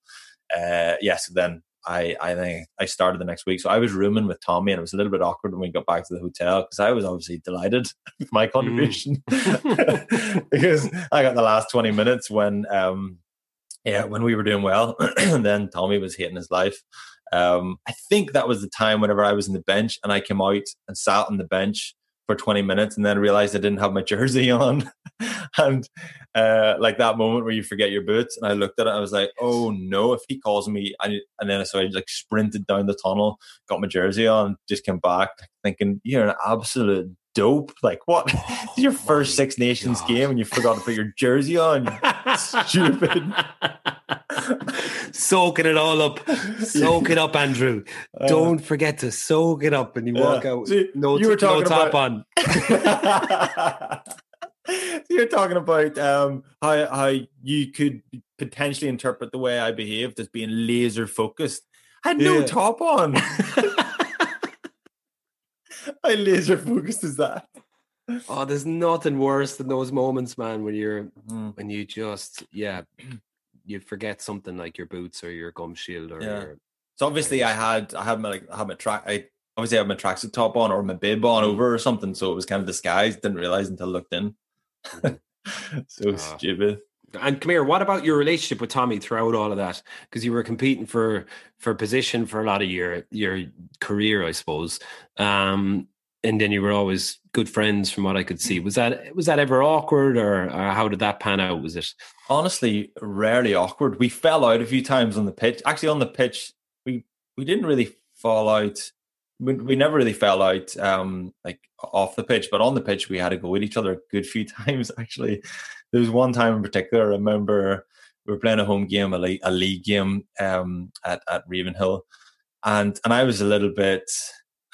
Uh, yeah, so then I, I think I started the next week. So I was rooming with Tommy, and it was a little bit awkward when we got back to the hotel because I was obviously delighted with my contribution mm. because I got the last 20 minutes when, um, yeah, when we were doing well. and then Tommy was hating his life. Um, I think that was the time whenever I was in the bench and I came out and sat on the bench for 20 minutes and then realized I didn't have my jersey on. and uh, like that moment where you forget your boots. And I looked at it, I was like, oh no, if he calls me, I, and then so I like sprinted down the tunnel, got my jersey on, just came back thinking, you're an absolute dope. Like, what? Oh, your first Six Nations God. game and you forgot to put your jersey on. Stupid. Soaking it all up. Soak it up, Andrew. Uh, Don't forget to soak it up and you walk out. See, no, you were talking no top about, on. so you're talking about um, how how you could potentially interpret the way I behaved as being laser focused. I had no yeah. top on. how laser focused is that? Oh, there's nothing worse than those moments, man, when you're mm. when you just yeah, you forget something like your boots or your gum shield or yeah. Your, so obviously I had I had my like I had my track I obviously I had my tracksuit top on or my bib on mm. over or something, so it was kind of disguised. Didn't realize until I looked in. Mm-hmm. so uh, stupid. And come here, what about your relationship with Tommy throughout all of that? Because you were competing for for position for a lot of your your career, I suppose. Um, and then you were always good friends from what I could see. Was that was that ever awkward or, or, how did that pan out? Was it honestly rarely awkward? We fell out a few times on the pitch. Actually, on the pitch, we we didn't really fall out. We, we never really fell out um, like off the pitch, but on the pitch we had to go with each other a good few times. Actually, there was one time in particular. I remember we were playing a home game, a league, a league game um, at at Ravenhill, and and I was a little bit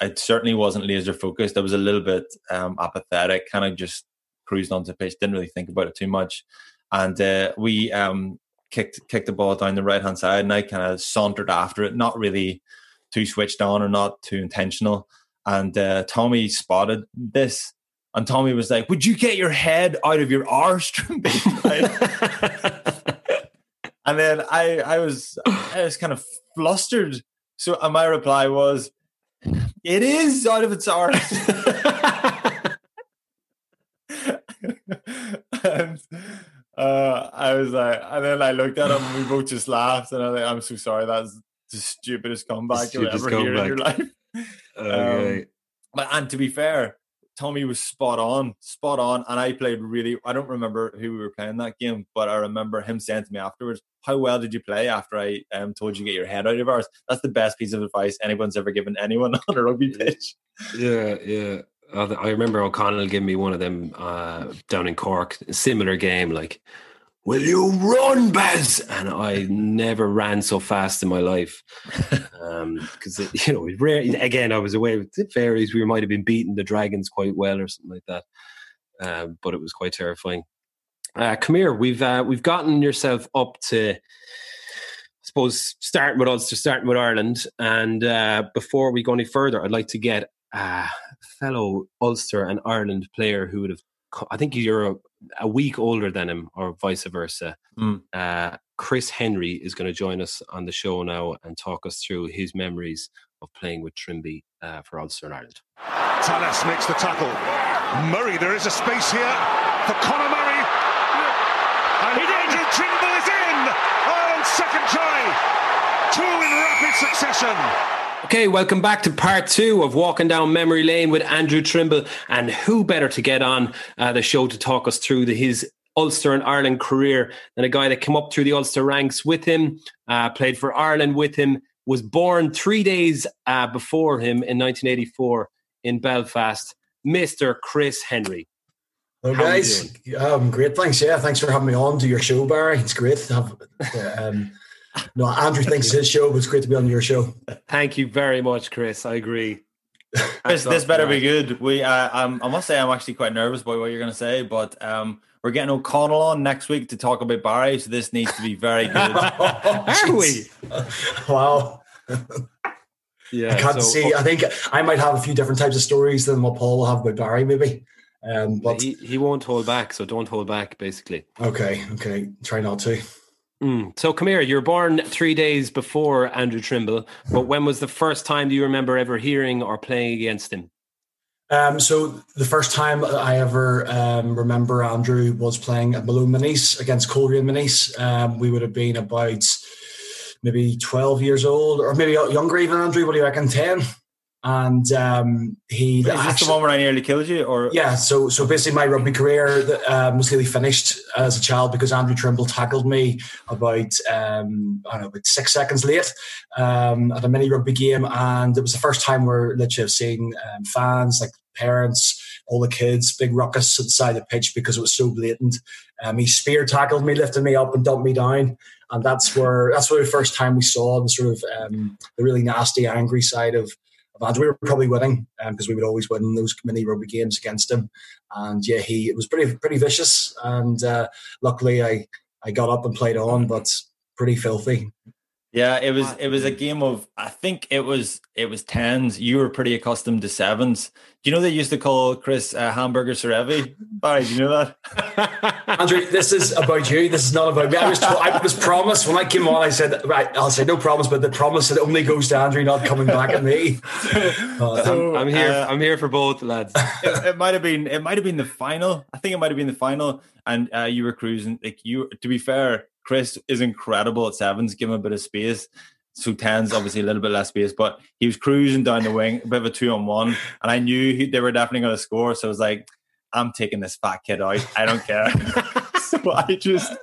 I certainly wasn't laser focused. I was a little bit um, apathetic, kind of just cruised onto pitch, didn't really think about it too much. And uh, we um, kicked kicked the ball down the right hand side, and I kind of sauntered after it, not really too switched on or not too intentional. And uh, Tommy spotted this, and Tommy was like, "Would you get your head out of your arse, and then I I was I was kind of flustered. So my reply was, it is out of its arse. and uh, I was like, and then I looked at him and we both just laughed. And I was like, I'm so sorry. That's the stupidest comeback you'll ever hear in your life. Okay. Um, but, and to be fair, Tommy was spot on, spot on. And I played really, I don't remember who we were playing that game, but I remember him saying to me afterwards, How well did you play after I um, told you to get your head out of ours? That's the best piece of advice anyone's ever given anyone on a rugby pitch. Yeah, yeah. I remember O'Connell giving me one of them uh, down in Cork, similar game, like, will you run, Baz? And I never ran so fast in my life. Because, um, you know, rare, again, I was away with the fairies. We might have been beating the dragons quite well or something like that. Um, but it was quite terrifying. Uh, come here. We've uh, we've gotten yourself up to, I suppose, starting with us to starting with Ireland. And uh, before we go any further, I'd like to get a fellow Ulster and Ireland player who would have I think you're a, a week older than him, or vice versa. Mm. Uh, Chris Henry is going to join us on the show now and talk us through his memories of playing with Trimby uh, for Ulster and Ireland. Talas makes the tackle. Murray, there is a space here for Conor Murray. And Andrew Trimble is in! Ireland's second try. Two in rapid succession. Okay, welcome back to part two of Walking Down Memory Lane with Andrew Trimble. And who better to get on uh, the show to talk us through the, his Ulster and Ireland career than a guy that came up through the Ulster ranks with him, uh, played for Ireland with him, was born three days uh, before him in 1984 in Belfast, Mr. Chris Henry. Hello, guys. Um, great. Thanks. Yeah, thanks for having me on to your show, Barry. It's great to have. Um, no, Andrew thinks his show was great to be on your show. Thank you very much, Chris. I agree. Chris, this better be good. We, uh, um, I must say, I'm actually quite nervous about what you're going to say, but um, we're getting O'Connell on next week to talk about Barry, so this needs to be very good. Are we? wow. Yeah, I can't so, see. I think I might have a few different types of stories than what Paul will have about Barry, maybe. Um, but he, he won't hold back, so don't hold back, basically. Okay, okay. Try not to. Mm. So come here. You were born three days before Andrew Trimble, but when was the first time do you remember ever hearing or playing against him? Um, so the first time I ever um, remember Andrew was playing at Malone Minis against Coleraine Minis. Um, we would have been about maybe 12 years old or maybe younger even, Andrew. What do you reckon? 10? And um, he is actually, this the one where I nearly killed you? Or yeah, so so basically my rugby career um, was nearly finished as a child because Andrew Trimble tackled me about um, I don't know about six seconds late um, at a mini rugby game, and it was the first time where literally I've seen um, fans like parents. All the kids, big ruckus at the side of the pitch because it was so blatant. Um, he spear tackled me, lifted me up, and dumped me down and that's where that's where the first time we saw the sort of um, the really nasty, angry side of Andrew. We were probably winning because um, we would always win those mini rugby games against him, and yeah, he it was pretty pretty vicious, and uh, luckily I I got up and played on, but pretty filthy. Yeah, it was it was a game of I think it was it was tens. You were pretty accustomed to sevens. Do you know they used to call Chris uh, Hamburger Serevi? Barry, do you know that? Andrew, this is about you. This is not about me. I was told, I was promised when I came on. I said right. I'll say no promise, but the promise that only goes to Andrew, not coming back at me. Uh, I'm, I'm, here. Uh, I'm here for both lads. It, it might have been. It might have been the final. I think it might have been the final, and uh, you were cruising. Like you, to be fair, Chris is incredible at sevens. Give him a bit of space. So tens obviously a little bit less space, but he was cruising down the wing, a bit of a two on one, and I knew he, they were definitely going to score. So I was like, I'm taking this fat kid out. I don't care. so I just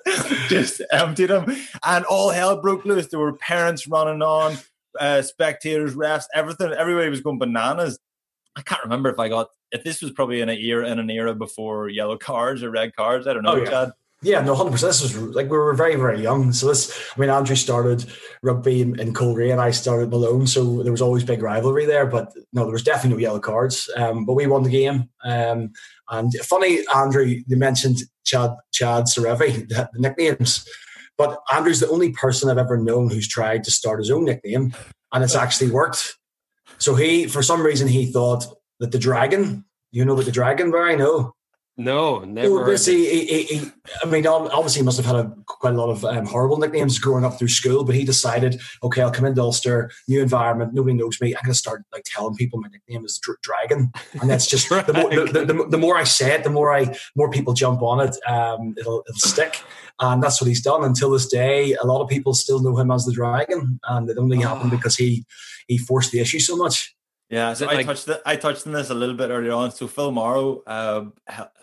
just emptied him, and all hell broke loose. There were parents running on, uh, spectators, refs, everything. Everybody was going bananas. I can't remember if I got if this was probably in a year in an era before yellow cards or red cards. I don't know, oh, yeah. Chad. Yeah, no, hundred percent. This was like we were very, very young. So this, I mean, Andrew started rugby in, in and I started Malone, so there was always big rivalry there. But no, there was definitely no yellow cards. Um, but we won the game. Um, and funny, Andrew, you mentioned Chad Chad Serevi, the, the nicknames, but Andrew's the only person I've ever known who's tried to start his own nickname, and it's actually worked. So he, for some reason, he thought that the dragon. You know what the dragon, Barry? No. No, never. Well, he, he, he, I mean, obviously, he must have had a, quite a lot of um, horrible nicknames growing up through school. But he decided, okay, I'll come into Ulster, new environment, nobody knows me. I'm going to start like telling people my nickname is Dr- Dragon, and that's just the, more, the, the, the, more I say it, the more I more people jump on it. Um, it'll it'll stick, and that's what he's done until this day. A lot of people still know him as the Dragon, and it only oh. happened because he he forced the issue so much. Yeah, so I like, touched it, I touched on this a little bit earlier on. So Phil Morrow uh,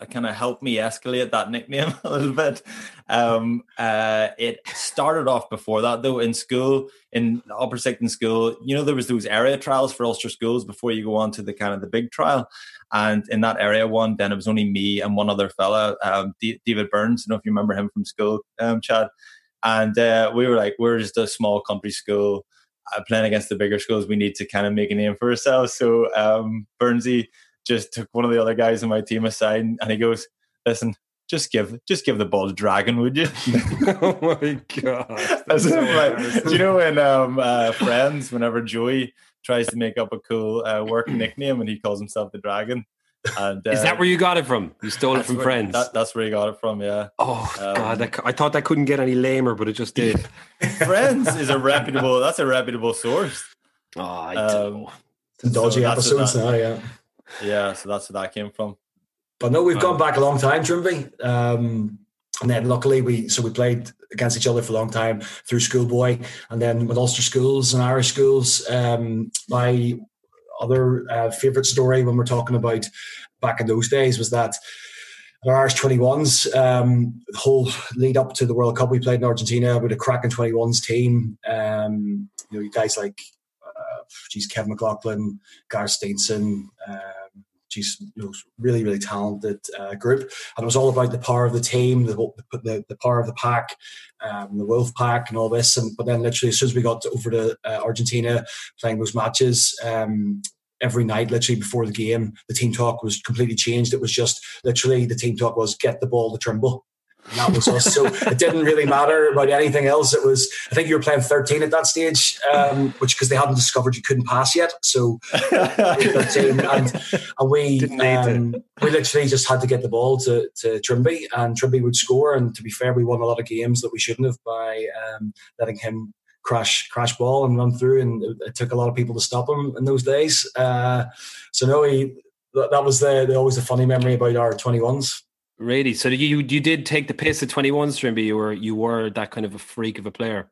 kind of helped me escalate that nickname a little bit. Um, uh, it started off before that though in school in Upper Sicton School. You know there was those area trials for Ulster schools before you go on to the kind of the big trial. And in that area one, then it was only me and one other fella, um, D- David Burns. I don't know if you remember him from school, um, Chad. And uh, we were like, we're just a small country school playing against the bigger schools, we need to kind of make a name for ourselves. So um, Burnsy just took one of the other guys on my team aside and he goes, "Listen, just give just give the ball to Dragon, would you?" oh my god! like, do you know when um, uh, Friends, whenever Joey tries to make up a cool uh, work nickname and he calls himself the Dragon? And, uh, Is that uh, where you got it from? You stole it from where, friends. That, that's where you got it from. Yeah. Oh um, God, that, I thought that couldn't get any lamer, but it just did. friends is a reputable. That's a reputable source. Oh, I um, dodgy so episodes that, now. Yeah. Yeah. So that's where that came from. But no, we've um, gone back a long time, Trimby. Um, and then luckily we so we played against each other for a long time through schoolboy, and then with Ulster schools and Irish schools. Um, my other uh, favorite story when we're talking about back in those days was that our Irish 21s, um, the whole lead up to the World Cup, we played in Argentina with a cracking 21s team. Um, you know, you guys like, uh, geez, Kevin McLaughlin, Gareth Steenson, um, geez, you know, really, really talented uh, group. And it was all about the power of the team, the, the, the power of the pack, um, the Wolf Pack, and all this. And but then literally, as soon as we got to, over to uh, Argentina, playing those matches. Um, every night, literally before the game, the team talk was completely changed. It was just literally the team talk was get the ball to Trimble. That was us. So it didn't really matter about anything else. It was, I think you were playing 13 at that stage, um, which because they hadn't discovered you couldn't pass yet. So 13, and, and we um, we literally just had to get the ball to, to Trimby, and Trimby would score. And to be fair, we won a lot of games that we shouldn't have by um, letting him crash crash ball and run through, and it, it took a lot of people to stop him in those days. Uh, so no, he that, that was the, the always a funny memory about our 21s. Really? So you you did take the piss at 21s Trimby. You were you were that kind of a freak of a player.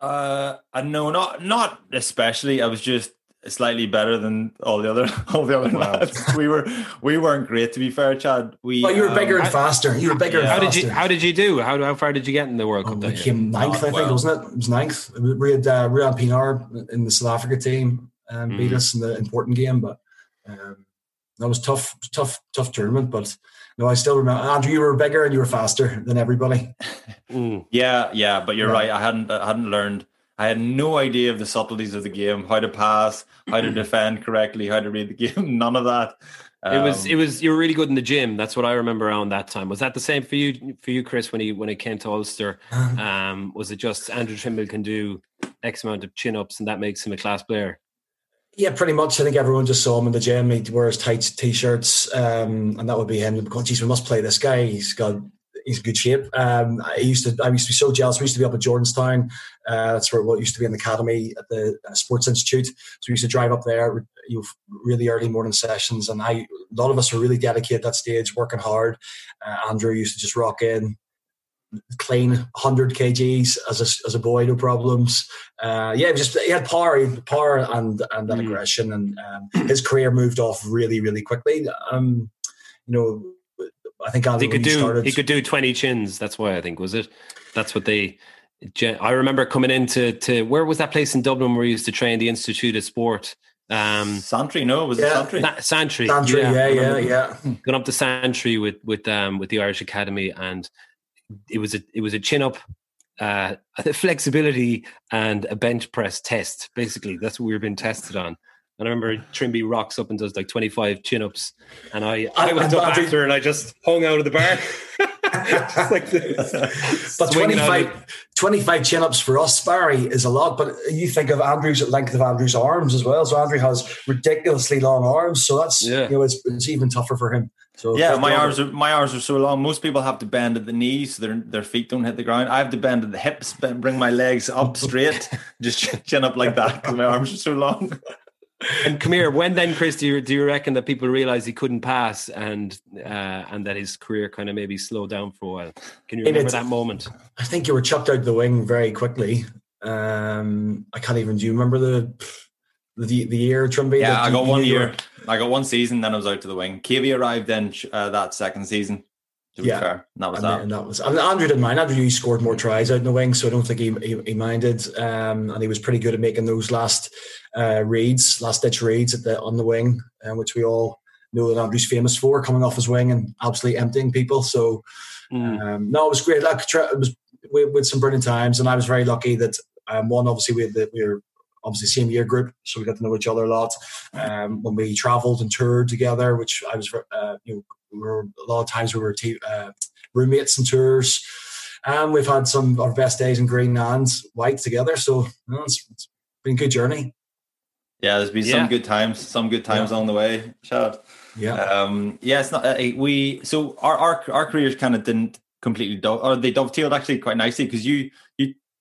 Uh, no, not not especially. I was just slightly better than all the other all the other wow. lads. We were we weren't great to be fair, Chad. We well, you were um, bigger and faster. You were bigger. Yeah. how did you How did you do? How how far did you get in the World Cup? Oh, we came ninth, oh, I think, well. wasn't it? It was ninth. We had uh, Ruan Pienaar in the South Africa team um, mm. beat us in the important game, but um, that was tough, tough, tough tournament. But no, I still remember Andrew. You were bigger and you were faster than everybody. Mm. Yeah, yeah, but you're yeah. right. I hadn't, I hadn't learned I had no idea of the subtleties of the game, how to pass, how to defend correctly, how to read the game. None of that. Um, it was it was you were really good in the gym. That's what I remember around that time. Was that the same for you for you, Chris, when he when it came to Ulster? Um, was it just Andrew Trimble can do X amount of chin ups and that makes him a class player? Yeah, pretty much. I think everyone just saw him in the gym. He wears tight t-shirts, um, and that would be him. Because, geez, we must play this guy. He's got he's in good shape. Um, I used to I used to be so jealous. We used to be up at Jordanstown. Uh, that's where what used to be an academy at the uh, Sports Institute. So we used to drive up there, you know, really early morning sessions, and I a lot of us were really dedicated at that stage, working hard. Uh, Andrew used to just rock in. Clean 100 kgs as a, as a boy, no problems. Uh, yeah, just he had power, he had power and and that mm. aggression, and um, his career moved off really, really quickly. Um, you know, I think he could do started. he could do twenty chins. That's why I think was it. That's what they. I remember coming into to where was that place in Dublin where we used to train the Institute of Sport. Um, Santry, no, was yeah. it Santry? Santry, Santry, yeah, yeah, yeah, yeah. Going up to Santry with with um with the Irish Academy, and it was a it was a chin up, uh, flexibility, and a bench press test. Basically, that's what we were being tested on. And I remember Trimby rocks up and does like 25 chin ups. And I, I went up after and I just hung out of the bar. like but 25, 25 chin ups for us, Barry, is a lot. But you think of Andrew's length of Andrew's arms as well. So Andrew has ridiculously long arms. So that's, yeah. you know, it's, it's even tougher for him. So yeah, my arms are my arms are so long. Most people have to bend at the knees, so their their feet don't hit the ground. I have to bend at the hips, bring my legs up straight, just chin up like that because my arms are so long and come here. When then, Chris, do you do you reckon that people realize he couldn't pass and uh, and that his career kind of maybe slowed down for a while? Can you remember that moment? I think you were chucked out the wing very quickly. Um, I can't even. Do you remember the the the year Trimby? Yeah, I got one year. I got one season. Then I was out to the wing. Cavey arrived then uh, that second season yeah, fair. And that was and that. And that was. And Andrew didn't mind. Andrew scored more tries out in the wing, so I don't think he he, he minded. Um, and he was pretty good at making those last uh, reads, last ditch reads at the on the wing, uh, which we all know that Andrew's famous for, coming off his wing and absolutely emptying people. So mm. um, no, it was great. Like it was with, with, some brilliant times, and I was very lucky that um, one obviously we the, we were obviously same year group, so we got to know each other a lot. Um, when we travelled and toured together, which I was, uh, you know, we were a lot of times we were te- uh, roommates and tours. And we've had some of our best days in green and white together. So you know, it's, it's been a good journey. Yeah, there's been yeah. some good times, some good times yeah. on the way. Shout. Yeah. Um, yeah, it's not uh, we. So our our our careers kind of didn't completely do, or they dovetailed actually quite nicely because you you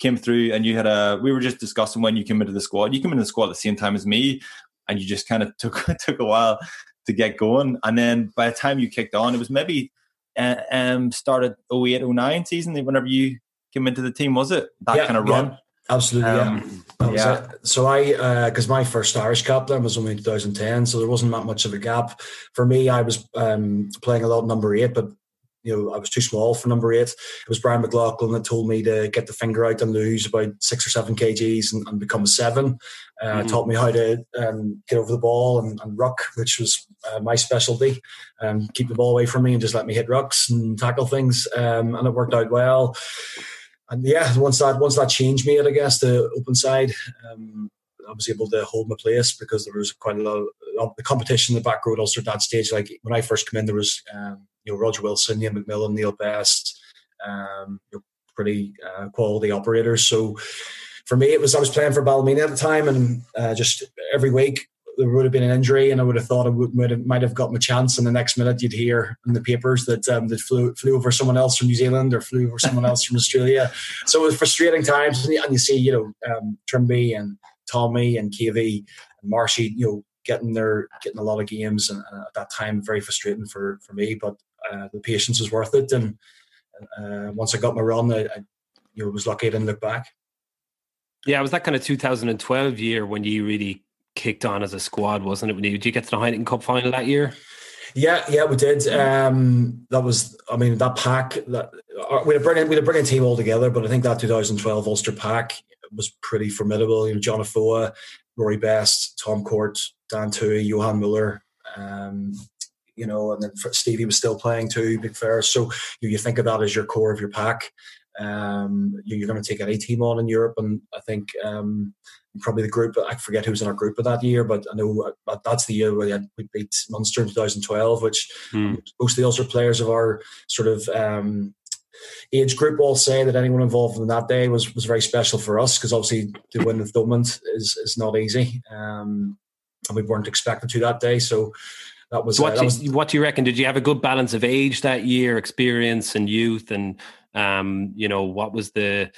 came through and you had a. We were just discussing when you came into the squad. You came into the squad at the same time as me, and you just kind of took took a while to get going. And then by the time you kicked on, it was maybe uh, um, started 08, 09 season, whenever you came into the team, was it? That yeah, kind of run? Yeah, absolutely, um, yeah. yeah. So I, because uh, my first Irish cap then was only 2010, so there wasn't that much of a gap. For me, I was um, playing a lot number eight, but you know, I was too small for number eight. It was Brian McLaughlin that told me to get the finger out and lose about six or seven kgs and, and become a seven. Uh, mm-hmm. Taught me how to um, get over the ball and, and ruck, which was uh, my specialty. Um, keep the ball away from me and just let me hit rucks and tackle things. Um, and it worked out well. And yeah, once that once that changed me, I guess the open side. Um, I was able to hold my place because there was quite a lot of the competition in the back row also at that stage. Like when I first came in, there was um, you know Roger Wilson, Ian McMillan, Neil Best, um, you know, pretty uh, quality operators. So for me, it was I was playing for Ballymena at the time, and uh, just every week there would have been an injury, and I would have thought I would, might, have, might have gotten a chance. And the next minute, you'd hear in the papers that um, flew flew over someone else from New Zealand or flew over someone else from Australia. So it was frustrating times, and you see, you know, um, Trimby and Tommy and KV and Marshy, you know, getting their getting a lot of games, and at that time, very frustrating for for me. But uh, the patience was worth it. And uh, once I got my run, I, I you know was lucky I didn't look back. Yeah, it was that kind of 2012 year when you really kicked on as a squad, wasn't it? Did you get to the Heineken Cup final that year? Yeah, yeah, we did. Um, that was, I mean, that pack that uh, we had a brilliant, we had a brilliant team all together. But I think that 2012 Ulster pack was pretty formidable. You know, John Afoa, Rory Best, Tom Court, Dan Tuohy, Johan Muller. Um, you know, and then Stevie was still playing too, Big Fair. So you, you think of that as your core of your pack. Um, you, are going to take any team on in Europe, and I think um, probably the group. I forget who was in our group of that year, but I know uh, that's the year we, had, we beat Munster in 2012, which mm. most of the other players of our sort of um, age group all say that anyone involved in that day was was very special for us because obviously the win with Thomond is is not easy, um, and we weren't expected to that day. So that was, what, uh, that was, what do you reckon? Did you have a good balance of age that year, experience and youth, and um, you know what was the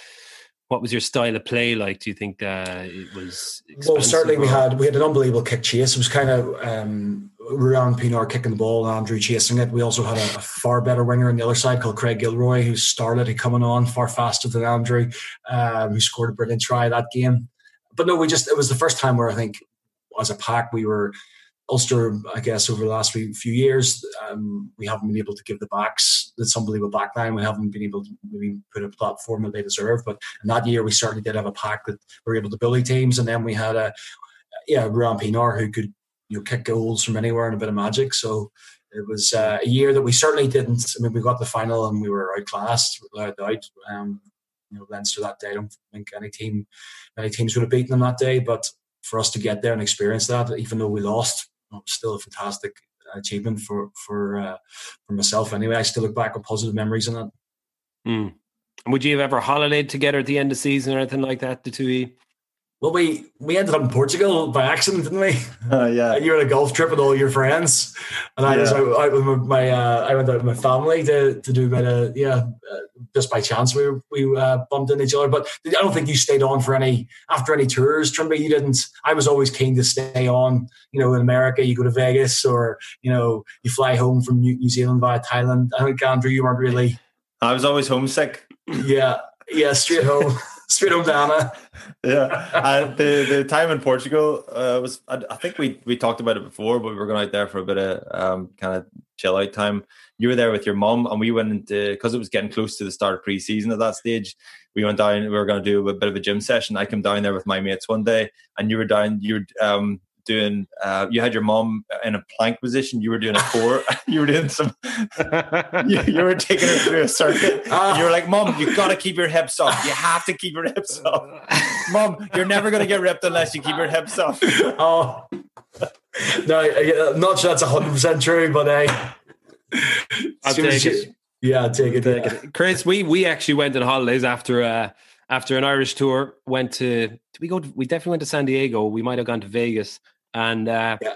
what was your style of play like? Do you think uh, it was? Well, certainly we had we had an unbelievable kick chase. It was kind of um, Ruan Pienaar kicking the ball and Andrew chasing it. We also had a, a, far better winger on the other side called Craig Gilroy, who started he coming on far faster than Andrew, um, who scored a brilliant try that game. But no, we just it was the first time where I think as a pack we were Ulster, I guess, over the last few, years, um, we haven't been able to give the backs this unbelievable back line. We haven't been able to maybe put a platform that they deserve. But in that year, we certainly did have a pack that were able to bully teams. And then we had a, yeah, Ruan Pienaar who could you know kick goals from anywhere and a bit of magic. So it was uh, a year that we certainly didn't. I mean, we got the final and we were outclassed without doubt. Um, you know, Leinster that day. I don't think any team, any teams would have beaten them that day. But for us to get there and experience that, even though we lost, still a fantastic achievement for for uh, for myself. Anyway, I still look back with positive memories on it. Mm. Would you have ever holidayed together at the end of season or anything like that, the two E? Well, we we ended up in Portugal by accident, didn't we? Uh, yeah, you were on a golf trip with all your friends, and I yeah. was out, out, with my uh, I went out with my family to, to do a bit of yeah. Uh, just by chance, we we uh, bumped into each other. But I don't think you stayed on for any after any tours, Trimby. You didn't. I was always keen to stay on. You know, in America, you go to Vegas, or you know, you fly home from New, New Zealand via Thailand. I think Andrew, you weren't really. I was always homesick. Yeah, yeah, straight home. straight Dana. yeah, and the the time in Portugal uh, was I, I, think we we talked about it before, but we were going out there for a bit of um, kind of chill out time. You were there with your mom, and we went into because it was getting close to the start of pre-season at that stage. We went down. We were going to do a bit of a gym session. I came down there with my mates one day, and you were down. You were um, doing uh, you had your mom in a plank position you were doing a core you were doing some you, you, were taking her through a circuit you were like mom you got to keep your hips up you have to keep your hips up mom you're never going to get ripped unless you keep your hips up oh no I'm not sure that's 100% true but uh, I'll take it. yeah I'll take it, take it. Chris we we actually went on holidays after uh after an Irish tour, went to did we go? To, we definitely went to San Diego. We might have gone to Vegas, and uh, yeah.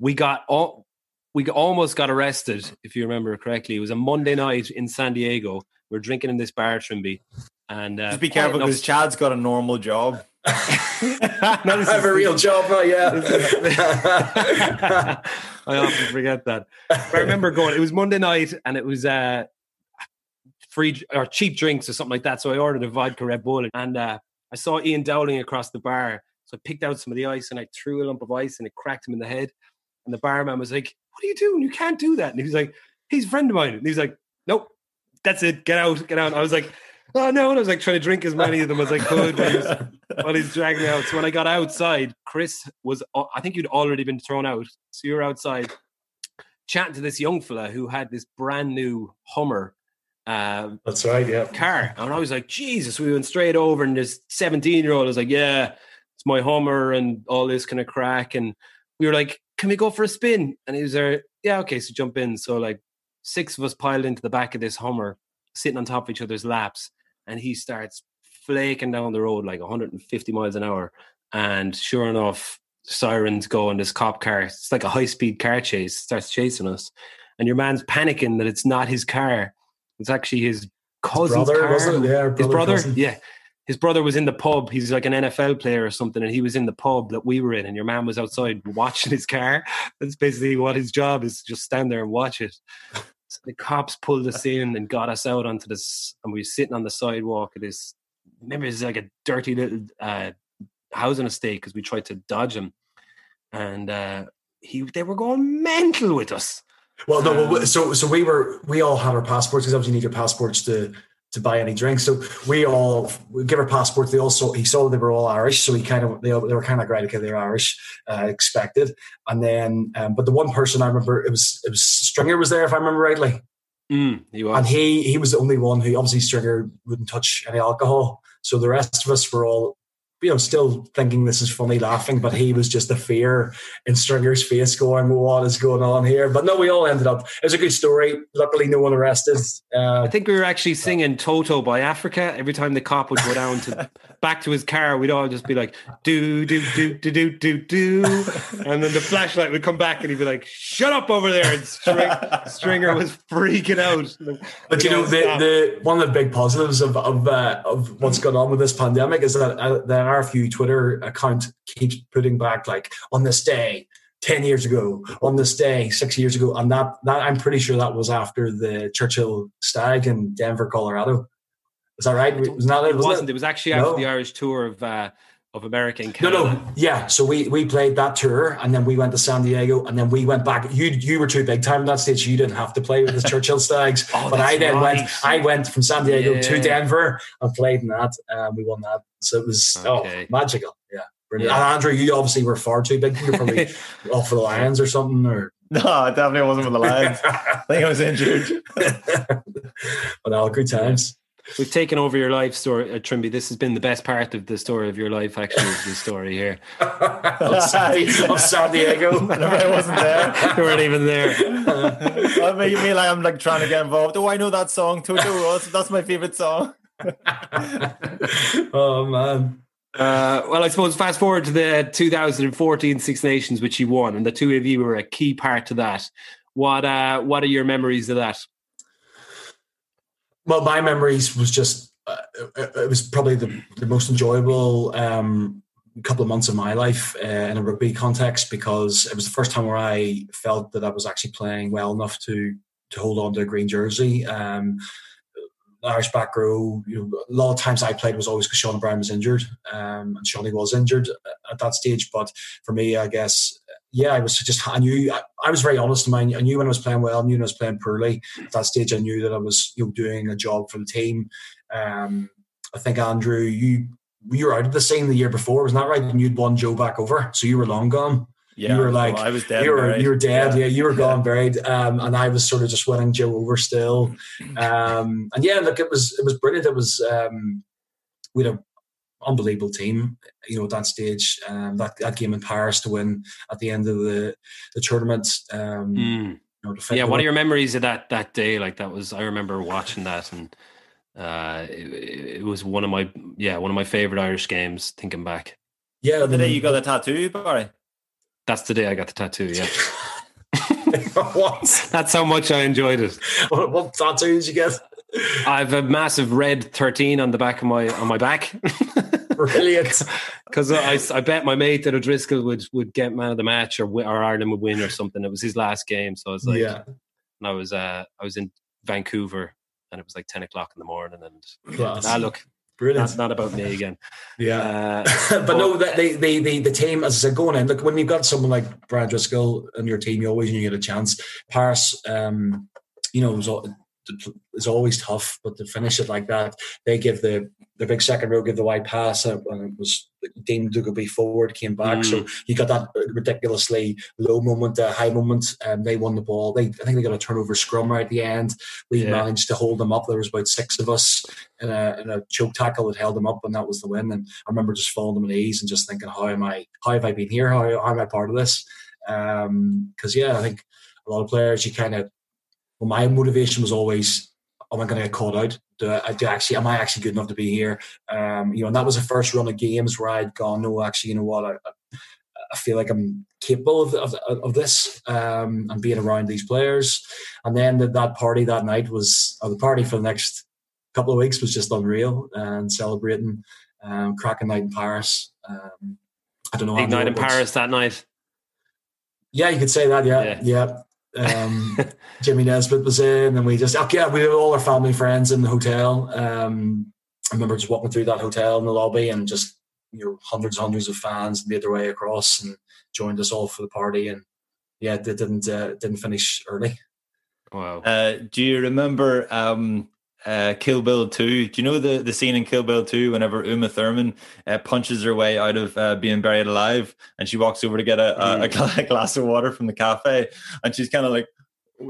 we got all, we almost got arrested, if you remember correctly. It was a Monday night in San Diego. We are drinking in this bar, Trimby, and uh, just be careful because Chad's got a normal job. no, I have a real job, not yeah. I often forget that. But I remember going. It was Monday night, and it was uh, free or cheap drinks or something like that. So I ordered a vodka Red Bull, and uh, I saw Ian Dowling across the bar. So I picked out some of the ice and I threw a lump of ice and it cracked him in the head. And the barman was like, "What are you doing? You can't do that." And he was like, "He's a friend of mine." And he's like, "Nope, that's it. Get out, get out." And I was like, "Oh no!" And I was like trying to drink as many of them as I could while he's dragging me out. So when I got outside, Chris was, I think you'd already been thrown out. So you're outside chatting to this young fella who had this brand new Hummer um, That's right, yeah. Car. And I was like, Jesus, we went straight over, and this 17 year old was like, Yeah, it's my Hummer and all this kind of crack. And we were like, Can we go for a spin? And he was there, Yeah, okay, so jump in. So, like, six of us piled into the back of this Hummer, sitting on top of each other's laps. And he starts flaking down the road like 150 miles an hour. And sure enough, sirens go and this cop car, it's like a high speed car chase, starts chasing us. And your man's panicking that it's not his car it's actually his cousin's his brother, car. Yeah, brother, his brother. Cousin. Yeah. His brother was in the pub. He's like an NFL player or something, and he was in the pub that we were in, and your man was outside watching his car. That's basically what his job is: just stand there and watch it. So the cops pulled us in and got us out onto this, and we were sitting on the sidewalk of this. Remember, it's like a dirty little uh, housing estate because we tried to dodge him. and uh, he they were going mental with us. Well, no, well, so so we were we all had our passports because obviously you need your passports to to buy any drinks. So we all we give our passports. They also he saw they were all Irish, so he kind of they, they were kind of like, okay, they're Irish, uh, expected. And then, um, but the one person I remember it was it was Stringer was there if I remember rightly, Mm, he was. and he he was the only one who obviously Stringer wouldn't touch any alcohol. So the rest of us were all. You know, still thinking this is funny, laughing, but he was just the fear in Stringer's face, going, "What is going on here?" But no, we all ended up. It was a good story. Luckily, no one arrested. Uh, I think we were actually singing Toto by Africa every time the cop would go down to back to his car. We'd all just be like, do, do, do, do, do, do, do. And then the flashlight would come back and he'd be like, shut up over there. And String, Stringer was freaking out. But you know, the, the one of the big positives of of, uh, of what's going on with this pandemic is that uh, the RFU Twitter account keeps putting back like on this day. 10 years ago on this day six years ago and that that i'm pretty sure that was after the churchill stag in denver colorado is that right was not it wasn't. It was actually after No. the Irish tour of uh, of America and No, Canada. no, yeah. So we we played that tour, and then we went to San Diego, and then we went back. You you were too big time at that stage. You didn't have to play with the Churchill Stags, Oh, but I then right. went. I went from San Diego to Denver and played in that. Um, we won that, so it was Okay. oh magical. Yeah, brilliant. Yeah. And Andrew, you obviously were far too big. You were probably off for the Lions or something, or No, I definitely wasn't with the Lions. I think I was injured. but all good times. We've taken over your life story, uh, Trimby. This has been the best part of the story of your life, actually, is the story here. of, San, of San Diego. Whenever I wasn't there. you weren't even there. I make me like I'm like trying to get involved. Oh, I know that song, Toto. That's, that's my favorite song. oh man. Uh, well, I suppose fast forward to the 2014 Six Nations, which you won, and the two of you were a key part to that. What uh, what are your memories of that? Well, my memories was just uh, it was probably the, the most enjoyable um, couple of months of my life uh, in a rugby context because it was the first time where I felt that I was actually playing well enough to to hold on to a green jersey. Um, Irish back row, you know, a lot of times I played was always because Sean O'Brien was injured, um, and Shawnee was injured at that stage. But for me, I guess, yeah, I was just I knew I, was very honest in mind. I knew when I was playing well, I knew when I was playing poorly. At that stage, I knew that I was you know doing a job for the team. Um, I think Andrew, you you were out of the scene the year before, wasn't that right? And you'd won Joe back over, so you were long gone. Yeah, You were like- I was dead. you were buried. you were dead, yeah. Yeah. You were gone buried, um, and I was sort of just winning Joe over still. Um, and yeah, look, it was it was brilliant. It was um, we had an unbelievable team, you know, at that stage. Um, that that game in Paris to win at the end of the the tournament. Um, you Mm. know, to Yeah, the what are your memories of that that day? Like that was, I remember watching that, and uh, it, it was one of my yeah one of my favorite Irish games. Thinking back, yeah, The day you got a tattoo, Barry. that's the day I got the tattoo. Yeah, what, that's how much I enjoyed it. what what tattoos you get? I have a massive red thirteen on the back of my on my back. Brilliant. Because I, I bet my mate that O'Driscoll would would get man of the match or or Ireland would win or something. It was his last game, so I was like, yeah, and I was uh I was in Vancouver and it was like ten o'clock in the morning and Class. ah look brilliant. that's not about me again. Yeah. Uh, but no, that the, the the team, as I said, going in. Look, when you've got someone like Brian O'Driscoll in your team, you always you get a chance. Paris, um, you know, was al- is always tough, but to finish it like that, they give the the big second row give the wide pass, uh, and it was deemed to be forward, came back. So you got that ridiculously low moment, uh, high moment. Um, they won the ball. They I think they got a turnover scrum right at the end. We Yeah. managed to hold them up. There was about six of us in a, in a choke tackle that held them up, and that was the win. And I remember just falling to my knees and just thinking, how am I? How have I been here? How, how am I part of this? Because yeah, I think a lot of players, you kind of. Well, my motivation was always, am I going to get caught out? Do I, do I actually? Am I actually good enough to be here? Um, you know, and that was the first run of games where I'd gone, no, actually, you know what? I, I feel like I'm capable of, of, of this um, and being around these players. And then the, that party that night was, or the party for the next couple of weeks was just unreal and celebrating um, cracking night in Paris. Um, I don't know. Big night in Paris that night. Yeah, you could say that. Yeah, yeah. Um, Jimmy Nesbitt was in, and we just okay, yeah, we had all our family friends in the hotel. Um, I remember just walking through that hotel in the lobby and just you know hundreds and hundreds of fans made their way across and joined us all for the party. And yeah, they didn't uh, didn't finish early. Wow. Uh, do you remember um, uh, Kill Bill 2? Do you know the, the scene in Kill Bill 2 whenever Uma Thurman uh, punches her way out of uh, being buried alive and she walks over to get a, a, a, a glass of water from the cafe and she's kind of like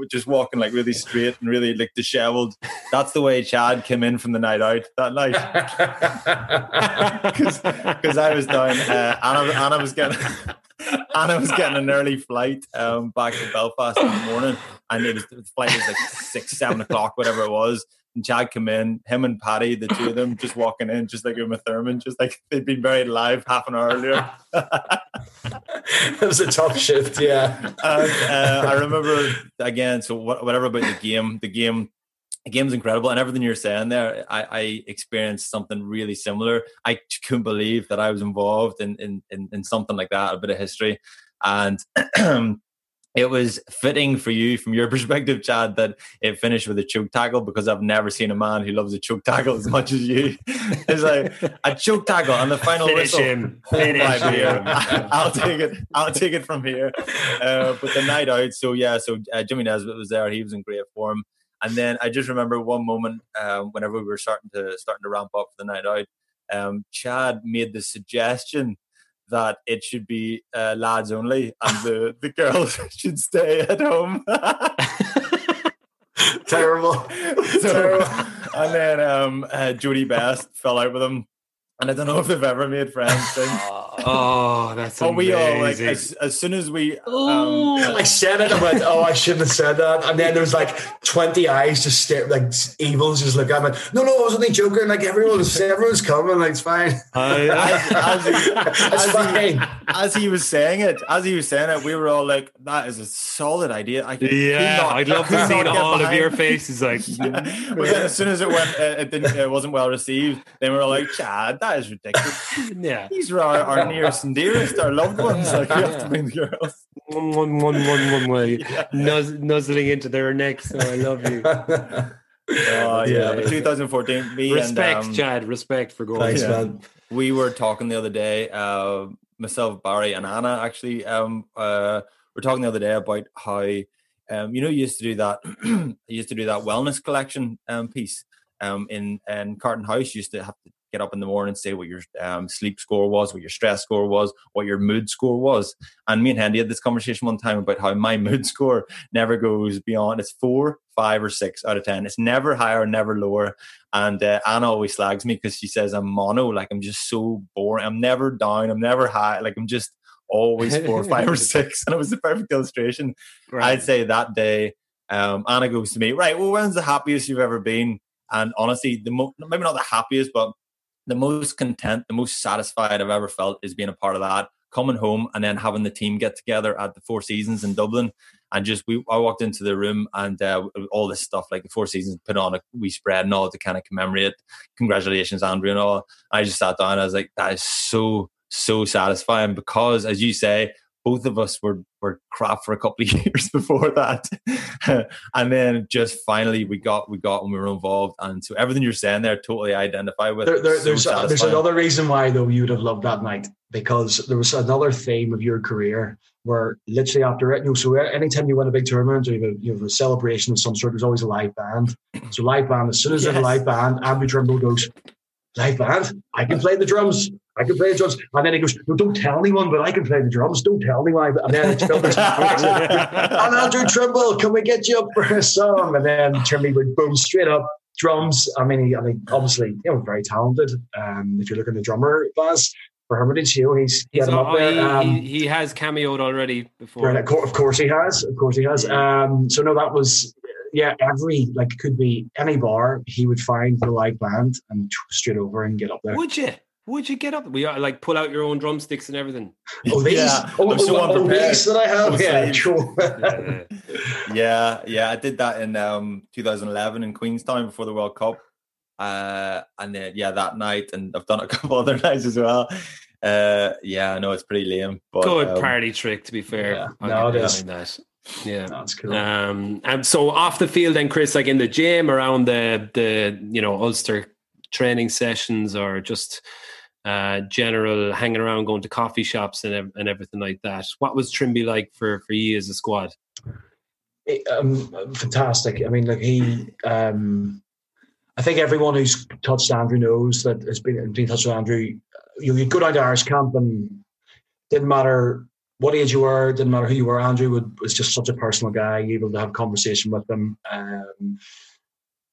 just walking like really straight and really like disheveled. That's the way Chad came in from the night out that night. Because I was down, uh, Anna, Anna was getting. Anna was getting an early flight um, back to Belfast in the morning, and it was the flight was like six, seven o'clock, whatever it was. And Chad come in, him and Paddy, the two of them, just walking in, just like Uma Thurman, just like they'd been buried alive half an hour earlier. it was a tough shift, yeah. And, uh, I remember again. So whatever about the game, the game the game's incredible and everything you're saying there I, I, experienced something really similar i couldn't believe that i was involved in in, in, in something like that a bit of history and it was fitting for you from your perspective chad that it finished with a choke tackle because i've never seen a man who loves a choke tackle as much as you. It's like a choke tackle on the final Finish whistle. him. Finish him. i'll take it. I'll take it from here. Uh, but the night out so yeah so uh, jimmy nesbitt was there. He was in great form. And then I just remember one moment um, whenever we were starting to starting to ramp up for the night out, um, Chad made the suggestion that it should be uh, lads only and the, the girls should stay at home. Terrible. So, Terrible. And then um, uh, Jodie Best fell out with him. And I don't know if they've ever made friends since. Oh, that's But we all like as, as soon as we um, I said it. I went, "Oh, I shouldn't have said that." And then there was like twenty eyes just stare, like evils, just look at me. No, no, I was only joking. Like everyone was, everyone's coming. Like it's fine. as, as he, It's as fine. He, as he was saying it, as he was saying it, we were all like, "That is a solid idea." I could yeah, not- I'd love to see not get all of your faces like. but then as soon as it went, uh, it didn't, it wasn't well received. Then we were all like, "Chad, that is ridiculous." yeah. These are our, our nearest and dearest, our loved ones. Like we have to bring the girls. One, one, one, one, one way. Nuzz, nuzzling into their necks. Oh, I love you. Oh yeah, but 2014, me Respect, and um, Chad. Respect for going. Thanks, Yeah. man. we were talking the other day uh myself barry and anna actually um uh we're talking the other day about how um you know you used to do that you used to do that wellness collection um piece um in in carton house you used to have to get up in the morning and say what your um, sleep score was what your stress score was what your mood score was and me and hendy had this conversation one time about how my mood score never goes beyond it's four five or six out of ten it's never higher never lower and uh, Anna always slags me because she says I'm mono, like I'm just so boring. I'm never down, I'm never high, like I'm just always four, five, or six. And it was the perfect illustration. I'd say that day, um, Anna goes to me, right, well, when's the happiest you've ever been? And honestly, the mo- maybe not the happiest, but the most content, the most satisfied I've ever felt is being a part of that. Coming home and then having the team get together at the Four Seasons in Dublin, and just we, I walked into the room and uh, all this stuff like the Four Seasons put on a wee spread and all to kind of commemorate. Congratulations, Andrew, and all. I just sat down. I was like, that is so so satisfying because, as you say, both of us were were crap for a couple of years before that, and then just finally we got we got when we were involved, and so everything you're saying there, totally identify with. There, there, So there's there's another reason why though you would have loved that night because there was another theme of your career where literally after it, you know, so anytime you win a big tournament or you have a, you have a celebration of some sort, there's always a live band. So live band, as soon as there's a live band, Andrew Trimble goes, live band, I can play the drums. I can play the drums. And then he goes, no, don't tell anyone, but I can play the drums. Don't tell anyone. And then it's and Andrew Trimble, can we get you up for a song? And then Trimble would boom straight up drums. I mean, he, I mean, obviously, you know, very talented. Um, if you look at the drummer class for Hermitage, you know, he's he He's had him up al- there. he, Um, he, he has cameoed already before. Right, of course, of course he has. Of course he has. Um, so no, that was yeah. Every like could be any bar he would find the live band and straight over and get up there. Would you? Would you get up? We are like pull out your own drumsticks and everything. Oh, these, Yeah, oh, I'm so oh, oh, unprepared. these that I have. Yeah, sure. Yeah. yeah, yeah, I did that in um 2011 in Queenstown before the World Cup. Uh, and then yeah, that night, and I've done a couple other nights as well. Uh, yeah, I know it's pretty lame, but Good um, party trick, to be fair. yeah. I'll No, get it is. that. Yeah. That's cool. Um, and so off the field, then Chris, like in the gym, around the the you know Ulster training sessions, or just uh, general hanging around, going to coffee shops and and everything like that. What was Trimby like for for you as a squad? It, um, fantastic. I mean, like he, um, I think everyone who's touched Andrew knows that has been been touched with Andrew. You, you go down to Irish camp and didn't matter what age you were, didn't matter who you were. Andrew would, was just such a personal guy. Able to have conversation with him. Um,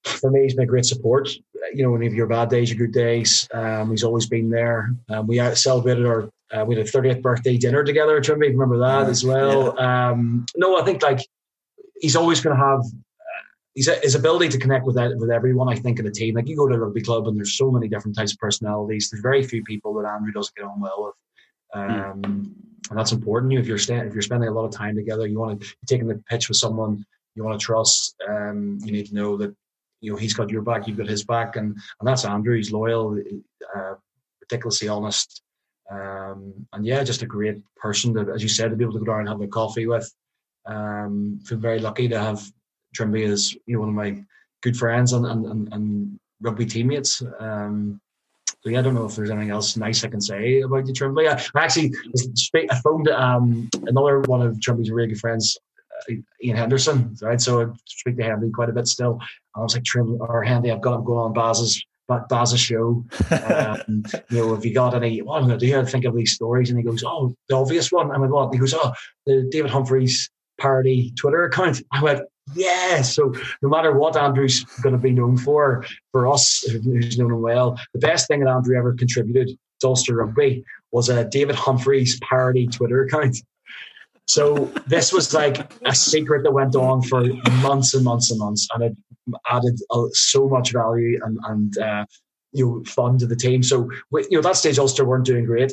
for me, he's been a great support. You know, when you have your bad days, your good days, um, he's always been there. Um, we celebrated our uh, we had a 30th birthday dinner together. Trimby, remember that yeah, as well? Yeah. Um, no, I think like he's always going to have uh, his, his ability to connect with with everyone. I think in a team, like you go to a rugby club and there's so many different types of personalities. There's very few people that Andrew doesn't get on well with. Hmm. Um, mm. And that's important. You if you're sta- if you're spending a lot of time together, you want to taking the pitch with someone you want to trust. Um, you need to know that you know he's got your back, you've got his back, and and that's Andrew. He's loyal, uh, ridiculously honest, um, and yeah, just a great person to, as you said, to be able to go down and have a coffee with. Um, feel very lucky to have Trimby as you know one of my good friends and and, and, and rugby teammates. Um, so yeah, I don't know if there's anything else nice I can say about you, Trimby. I, I actually I phoned um, another one of Trimby's really good friends, uh, Iain Henderson, right? So I speak to Henry quite a bit still. I was like, Trim or Henry, I've got him going on Baz's Baz's show. Um, you know, have you got any? What I'm going to do here? Think of these stories, and he goes, "Oh, the obvious one." I went, "What?" He goes, "Oh, the David Humphreys parody Twitter account." I went, yeah. So no matter what Andrew's going to be known for, for us who's known him well, the best thing that Andrew ever contributed to Ulster Rugby was a David Humphreys parody Twitter account. So this was like a secret that went on for months and months and months, and it added uh, so much value and, and uh, you know fun to the team. So you know that stage Ulster weren't doing great,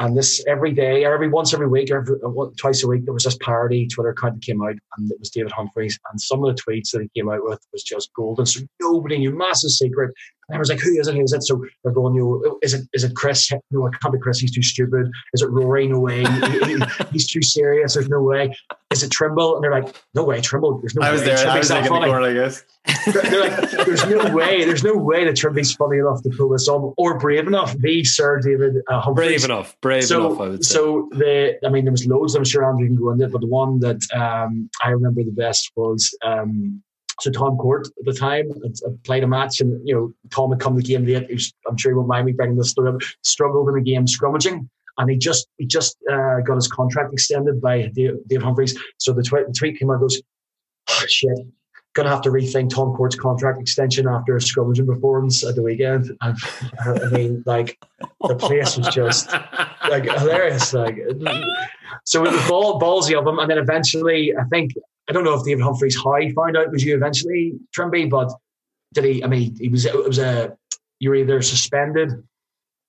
and this every day, every once every week, every uh, twice a week, there was this parody Twitter account that came out, and it was David Humphreys. And some of the tweets that he came out with was just golden. So nobody knew, massive secret. And I was like, who is it? Who is it? So they're going, you know, is it is it Chris? No, it can't be Chris. He's too stupid. Is it Rory? No way. he, he's too serious. There's no way. Is it Trimble? And they're like, no way, Trimble. There's no I was way. there. Trimble's I was in the corner, I guess. they're like, there's no way. There's no way that Trimby's funny enough to pull this off or brave enough. The Sir David uh, Humphreys. Brave enough. Brave so, enough. I would say. So the, I mean, there was loads. I'm sure Andrew can go into it, but the one that um, I remember the best was. Um, so Tom Court at the time played a match, and you know Tom had come to the game late. Was, I'm sure he won't mind me bringing this story up. Struggled in the game scrummaging, and he just he just uh, got his contract extended by Dave, Dave Humphreys. So the tweet, the tweet came out goes, oh, shit, gonna have to rethink Tom Court's contract extension after a scrummaging performance at the weekend. And, I mean, like the place was just like hilarious. Like so, it was ball, ballsy of him, and then eventually, I think I don't know if David Humphreys he found out was you eventually Trimby, but did he? I mean, he was it was a you were either suspended,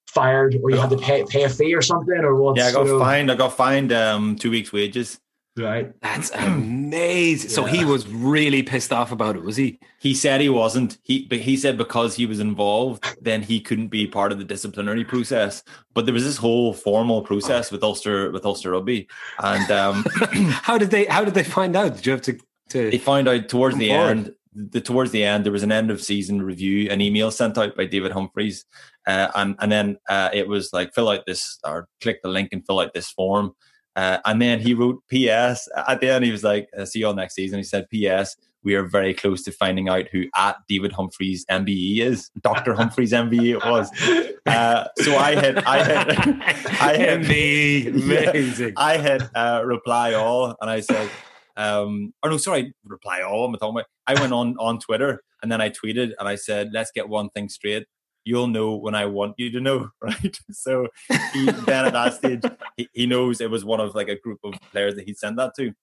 fired, or you had to pay pay a fee or something, or what? Yeah, I got fined. I got fined um, two weeks' wages. Right. That's amazing. Yeah. So he was really pissed off about it, was he? He said he wasn't. He but he said because he was involved, then he couldn't be part of the disciplinary process. But there was this whole formal process with Ulster with Ulster Rugby. And um, how did they how did they find out? Did you have to, to They found out towards the forward? end. The towards the end, there was an end of season review, an email sent out by David Humphreys, uh, and and then uh, it was like fill out this or click the link and fill out this form uh, and then he wrote PS at the end. He was like, "See you all next season." He said, "PS, we are very close to finding out who at David Humphreys MBE is. Doctor Humphreys MBE it was." Uh, so I had, I had, I had MBE, amazing. Yeah, I had uh, reply all, and I said, um, "Oh no, sorry, reply all." I'm talking about. I went on on Twitter and then I tweeted and I said, "Let's get one thing straight you'll know when I want you to know, right? So he, then at that stage, he, he, knows it was one of like a group of players that he sent that to.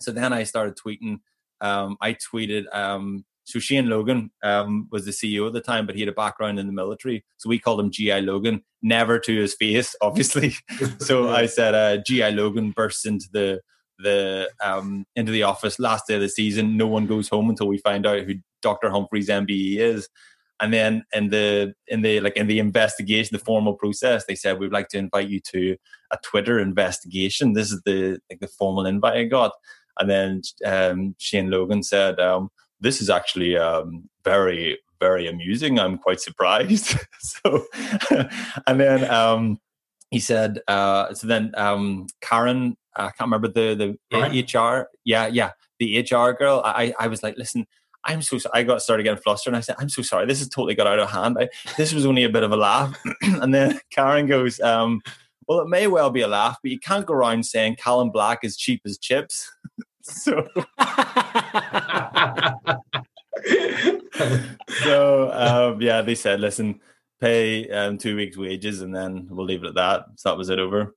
So then I started tweeting. Um, I tweeted. Um, so Shane Logan um, was the CEO at the time, but he had a background in the military, so we called him GI Logan. Never to his face, obviously. so I said, uh, GI Logan bursts into the the um, into the office last day of the season. No one goes home until we find out who Dr. Humphreys MBE is. And then in the in the like in the investigation, the formal process, they said we'd like to invite you to a Twitter investigation. This is the like the formal invite I got. And then um, Shane Logan said, um, "This is actually um, very very amusing. I'm quite surprised. so, and then um, he said, uh, so then um, Karen, I can't remember the the right. HR, yeah, yeah, the HR girl. I I was like, listen. I'm so sorry. I got started getting flustered and I said, I'm so sorry. This has totally got out of hand. I, this was only a bit of a laugh. and then Karen goes, um, well, it may well be a laugh, but you can't go around saying Callum Black is cheap as chips. so, so um, yeah, they said, listen, pay um, two weeks' wages, and then we'll leave it at that. So that was it over.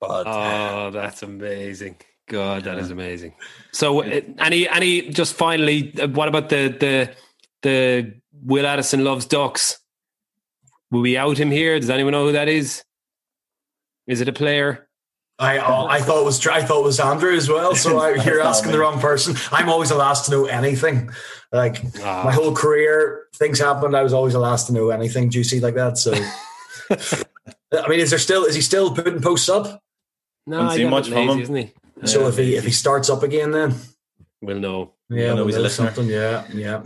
But oh, that's amazing. God, that is amazing. So, any, any, just finally, uh, what about the the the Will Addison loves ducks? Will we out him here? Does anyone know who that is? Is it a player? I uh, I thought it was I thought it was Andrew as well. So I, you're asking the wrong person. I'm always the last to know anything. Like oh. my whole career, things happened. I was always the last to know anything juicy like that. So, I mean, is there still is he still putting posts up? No, I see much from him, isn't he? So if he if he starts up again, then we'll know. Yeah, we'll know something. Yeah, yeah.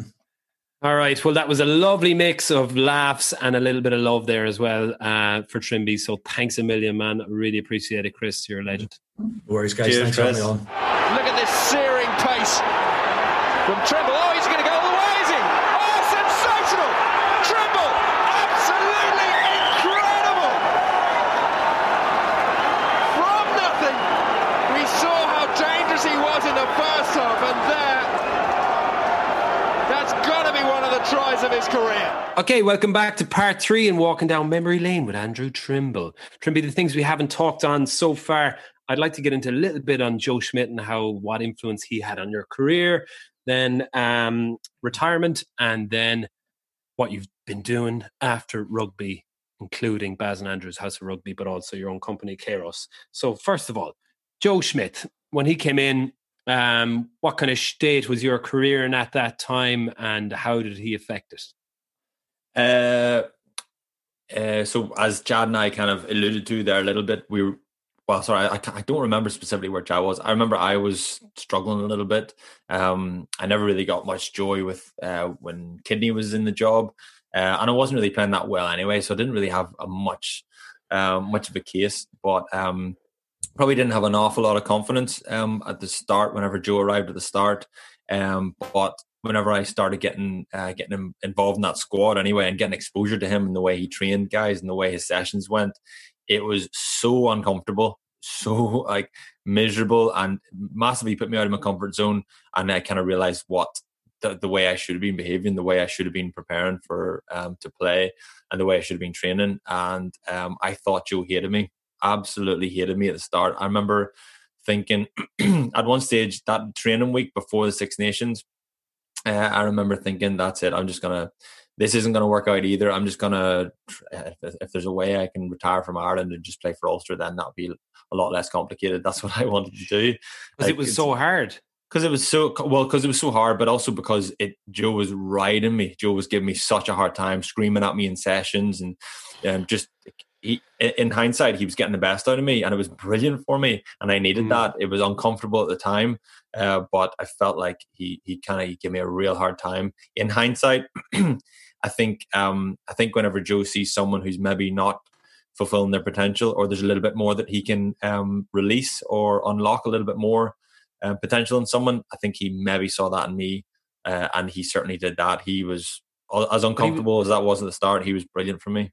All right. Well, that was a lovely mix of laughs and a little bit of love there as well uh, for Trimby. So thanks a million, man. Really appreciate it, Chris. You're a legend. No worries, guys. Cheers, thanks Chris. for having me on. Look at this searing pace from Trimble. Oh, he's going to go all the way, is he? Oh, sensational! Trimble, absolutely incredible! From nothing, we saw how dangerous he was in the first half, and there of his career. Okay, welcome back to part three and walking down memory lane with Andrew Trimble. Trimble, the things we haven't talked on so far. I'd like to get into a little bit on Joe Schmidt and how what influence he had on your career, then um, retirement, and then what you've been doing after rugby, including Baz and Andrews House of Rugby, but also your own company, Kairos. So, first of all, Joe Schmidt, when he came in, um, what kind of state was your career in at that time, and how did he affect it? Uh, uh, so as Chad and I kind of alluded to there a little bit, we were well, sorry, I, I don't remember specifically where Chad was. I remember I was struggling a little bit. Um, I never really got much joy with uh, when Kidney was in the job, uh, and I wasn't really playing that well anyway, so I didn't really have a much um, much of a case. But um, probably didn't have an awful lot of confidence um, at the start whenever Joe arrived at the start. Um, but whenever I started getting uh, getting him involved in that squad anyway and getting exposure to him and the way he trained guys and the way his sessions went, it was so uncomfortable, so like miserable and massively put me out of my comfort zone. And I kind of realized what the, the way I should have been behaving, the way I should have been preparing for um, to play, and the way I should have been training. And um, I thought Joe hated me absolutely hated me at the start. I remember thinking at one stage that training week before the Six Nations, uh, I remember thinking, that's it. I'm just gonna. This isn't going to work out either. I'm just going to, if, if there's a way I can retire from Ireland and just play for Ulster, then that'll be a lot less complicated. That's what I wanted to do. Because like, it was so hard because it was so well because it was so hard but also because it joe was riding me joe was giving me such a hard time screaming at me in sessions and um, just he, in hindsight, he was getting the best out of me, and it was brilliant for me. And I needed mm. that. It was uncomfortable at the time, uh, but I felt like he he kind of gave me a real hard time. In hindsight, I think um, I think whenever Joe sees someone who's maybe not fulfilling their potential, or there's a little bit more that he can um, release or unlock a little bit more uh, potential in someone, I think he maybe saw that in me, uh, and he certainly did that. He was as uncomfortable as that was at the start. He was brilliant for me.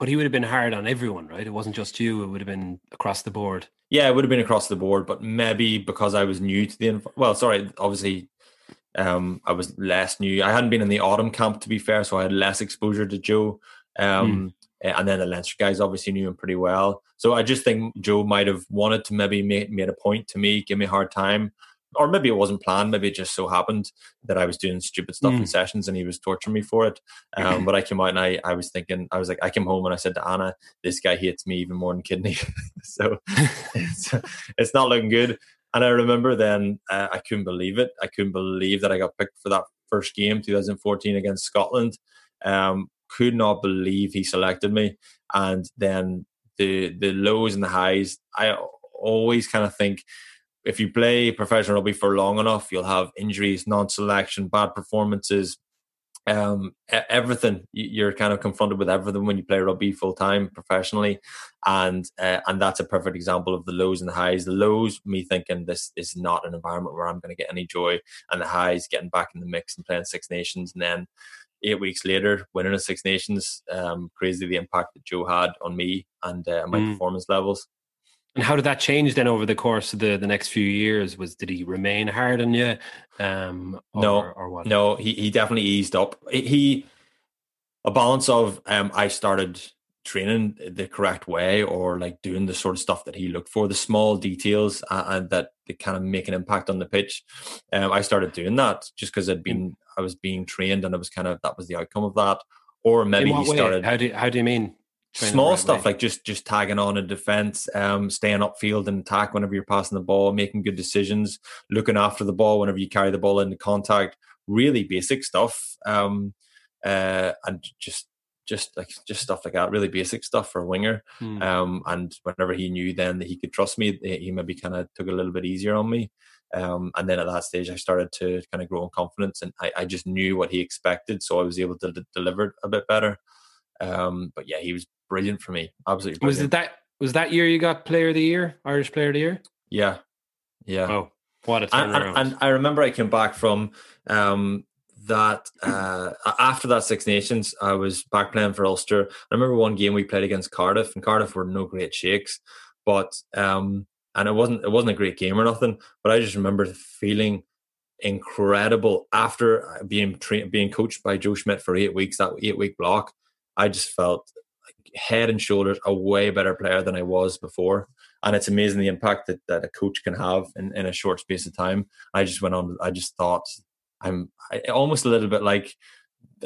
But he would have been hard on everyone, right? It wasn't just you. It would have been across the board. Yeah, it would have been across the board. But maybe because I was new to the well, sorry, obviously, um, I was less new. I hadn't been in the autumn camp to be fair, so I had less exposure to Joe. Um, mm. and then the Leinster guys obviously knew him pretty well. So I just think Joe might have wanted to maybe make made a point to me, give me a hard time, or maybe it wasn't planned. Maybe it just so happened that I was doing stupid stuff mm. in sessions and he was torturing me for it. Um, but I came out and I, I was thinking, I was like, I came home and I said to Anna, this guy hates me even more than Kidney. so it's, it's not looking good. And I remember then uh, I couldn't believe it. I couldn't believe that I got picked for that first game, 2014 against Scotland. Um, could not believe he selected me. And then the the lows and the highs, I always kind of think if you play professional rugby for long enough, you'll have injuries, non-selection, bad performances, um, everything you're kind of confronted with everything when you play rugby full time professionally, and uh, and that's a perfect example of the lows and the highs. The lows, me thinking this is not an environment where I'm going to get any joy, and the highs, getting back in the mix and playing Six Nations, and then eight weeks later winning a Six Nations. Um, crazy the impact that Joe had on me and uh, my mm. performance levels. And how did that change then over the course of the, the next few years? Was did he remain hard on you? Um, or, no, or what? No, he he definitely eased up. He a balance of um, I started training the correct way or like doing the sort of stuff that he looked for, the small details uh, and that they kind of make an impact on the pitch. Um, I started doing that just because I'd been I was being trained and it was kind of that was the outcome of that. Or maybe he started. How do how do you mean? Small right stuff way. like just just tagging on in defense, um, staying upfield and attack whenever you're passing the ball, making good decisions, looking after the ball whenever you carry the ball into contact. Really basic stuff, um, uh, and just just like just stuff like that. Really basic stuff for a winger. Hmm. Um, and whenever he knew then that he could trust me, he maybe kind of took a little bit easier on me. Um, and then at that stage, I started to kind of grow in confidence, and I, I just knew what he expected, so I was able to d- deliver a bit better. Um, but yeah, he was brilliant for me. Absolutely. Brilliant. Was it that was that year you got Player of the Year, Irish Player of the Year? Yeah, yeah. Oh, what a turnaround! And, and, and I remember I came back from um, that uh, after that Six Nations, I was back playing for Ulster. I remember one game we played against Cardiff, and Cardiff were no great shakes, but um, and it wasn't it wasn't a great game or nothing. But I just remember feeling incredible after being tra- being coached by Joe Schmidt for eight weeks. That eight week block, I just felt head and shoulders a way better player than I was before. And it's amazing the impact that, that a coach can have in, in a short space of time. I just went on, I just thought I'm I, almost a little bit like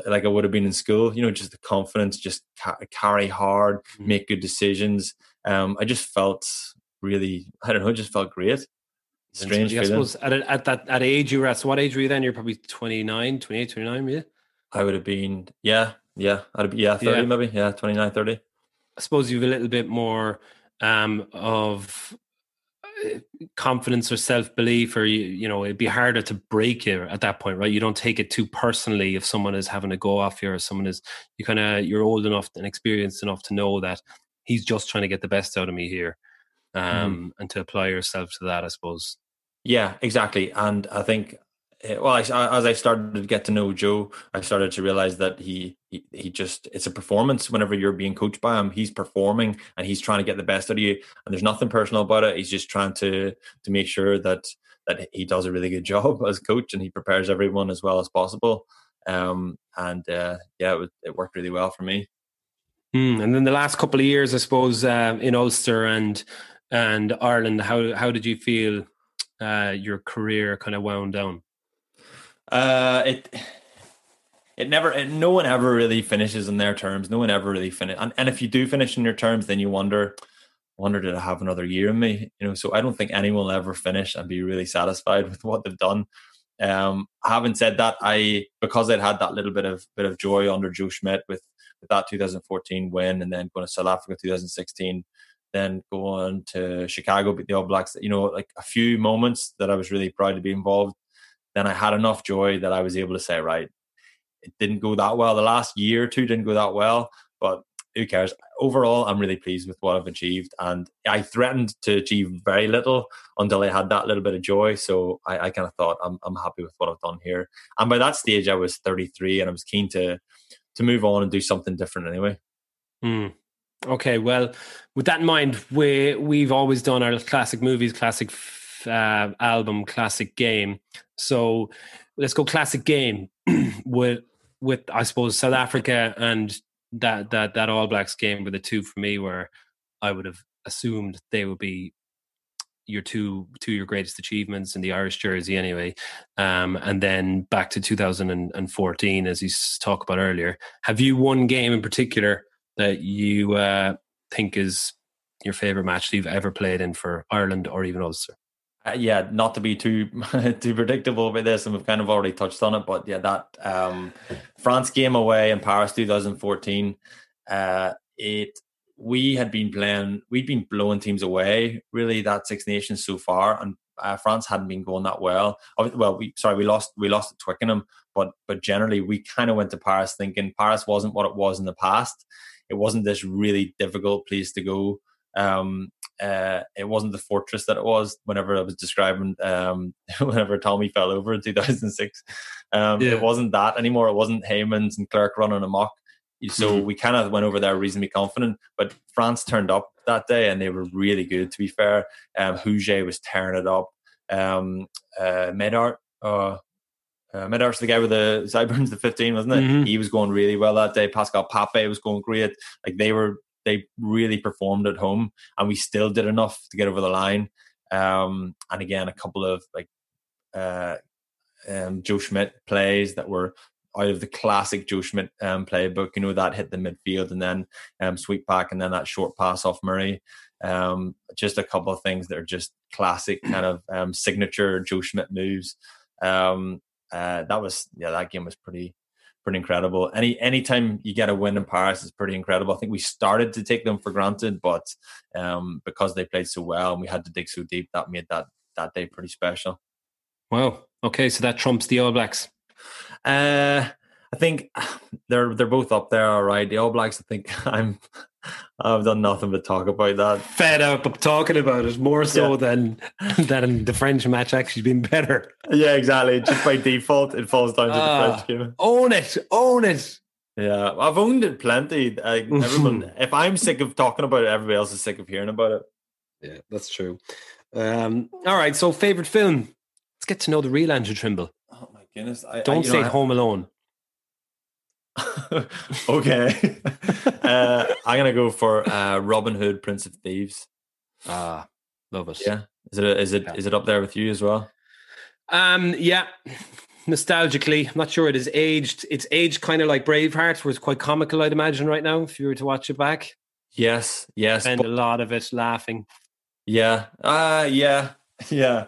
like I would have been in school, you know, just the confidence, just ca- carry hard, mm-hmm. make good decisions. Um, I just felt really, I don't know, just felt great. Strange I suppose at, at that at age you were at, so what age were you then? You're probably 29, 28, 29, yeah? I would have been, yeah, yeah, I'd be, yeah, 30 yeah. maybe. Yeah, 29, 30. I suppose you've a little bit more um, of uh, confidence or self belief, or you, you know, it'd be harder to break you at that point, right? You don't take it too personally if someone is having a go off you, or someone is you kind of you're old enough and experienced enough to know that he's just trying to get the best out of me here, mm-hmm. um, mm-hmm. and to apply yourself to that, I suppose. Yeah, exactly. And I think well, I, as I started to get to know Joe, I started to realize that he, he, he just it's a performance. Whenever you're being coached by him, he's performing and he's trying to get the best out of you. And there's nothing personal about it. He's just trying to to make sure that that he does a really good job as coach and he prepares everyone as well as possible. Um, and uh, yeah, it, it worked really well for me. Mm, and then the last couple of years, I suppose, uh, in Ulster and and Ireland, how how did you feel uh, your career kind of wound down? Uh, it it never it, no one ever really finishes in their terms. No one ever really finish, and, and if you do finish in your terms, then you wonder wonder did I have another year in me? You know, so I don't think anyone will ever finish and be really satisfied with what they've done. Um, having said that, I because I'd had that little bit of bit of joy under Joe Schmidt with with that 2014 win, and then going to South Africa 2016, then going to Chicago beat the All Blacks. You know, like a few moments that I was really proud to be involved then I had enough joy that I was able to say, right, it didn't go that well. The last year or two didn't go that well, but who cares? Overall, I'm really pleased with what I've achieved. And I threatened to achieve very little until I had that little bit of joy. So I, I kind of thought I'm, I'm happy with what I've done here. And by that stage, I was 33 and I was keen to, to move on and do something different anyway. Hmm. Okay, well, with that in mind, we we've always done our classic movies, classic uh, album, classic game. So let's go classic game with with I suppose South Africa and that that that All Blacks game were the two for me where I would have assumed they would be your two two your greatest achievements in the Irish jersey anyway. Um, and then back to 2014 as you talked about earlier. Have you one game in particular that you uh, think is your favorite match that you've ever played in for Ireland or even Ulster? Uh, yeah, not to be too too predictable with this, and we've kind of already touched on it, but yeah, that um, France game away in Paris 2014, uh, it we had been playing, we'd been blowing teams away really that Six Nations so far, and uh, France hadn't been going that well. Well, we sorry, we lost we lost at Twickenham, but but generally we kind of went to Paris thinking Paris wasn't what it was in the past. It wasn't this really difficult place to go. Um, uh, it wasn't the fortress that it was whenever I was describing um, whenever Tommy fell over in 2006. Um, yeah. It wasn't that anymore. It wasn't Heymans and Clerc running amok. So mm-hmm. we kind of went over there reasonably confident. But France turned up that day and they were really good, to be fair. Um, Houllier was tearing it up. Um, uh, Medard, uh, uh, Medard's the guy with the sideburns, the 15, wasn't it? Mm-hmm. He was going really well that day. Pascal Pape was going great. Like they were, they really performed at home and we still did enough to get over the line. Um, and again, a couple of like, uh, um, Joe Schmidt plays that were out of the classic Joe Schmidt um, playbook. You know that hit the midfield and then um, sweep back and then that short pass off Murray. Um, just a couple of things that are just classic kind of um, signature Joe Schmidt moves. Um, uh, that was yeah, that game was pretty pretty incredible. Any anytime you get a win in Paris is pretty incredible. I think we started to take them for granted, but um, because they played so well and we had to dig so deep, that made that that day pretty special. Wow. Okay, so that trumps the All Blacks. Uh, I think they're they're both up there, all right. The All Blacks. I think I'm. I've done nothing but talk about that. Fed up of talking about it more so yeah. than than the French match actually being better. Yeah, exactly. Just by default, it falls down to uh, the ah, French game. Own it, own it. Yeah, I've owned it plenty. I, everyone, if I'm sick of talking about it, everybody else is sick of hearing about it. Yeah, that's true. Um, all right, so favorite film. Let's get to know the real Andrew Trimble Oh my goodness. I, Don't I, say know, Home Alone. okay. uh, I'm gonna go for uh, Robin Hood, Prince of Thieves. Ah, love it. Yeah. Is it is it yeah. is it up there with you as well? Um. Yeah. Nostalgically, I'm not sure it is aged. It's aged kind of like Braveheart, where it's quite comical. I'd imagine right now, if you were to watch it back. Yes. Yes. Spend but, a lot of it laughing. Yeah. Uh yeah. Yeah.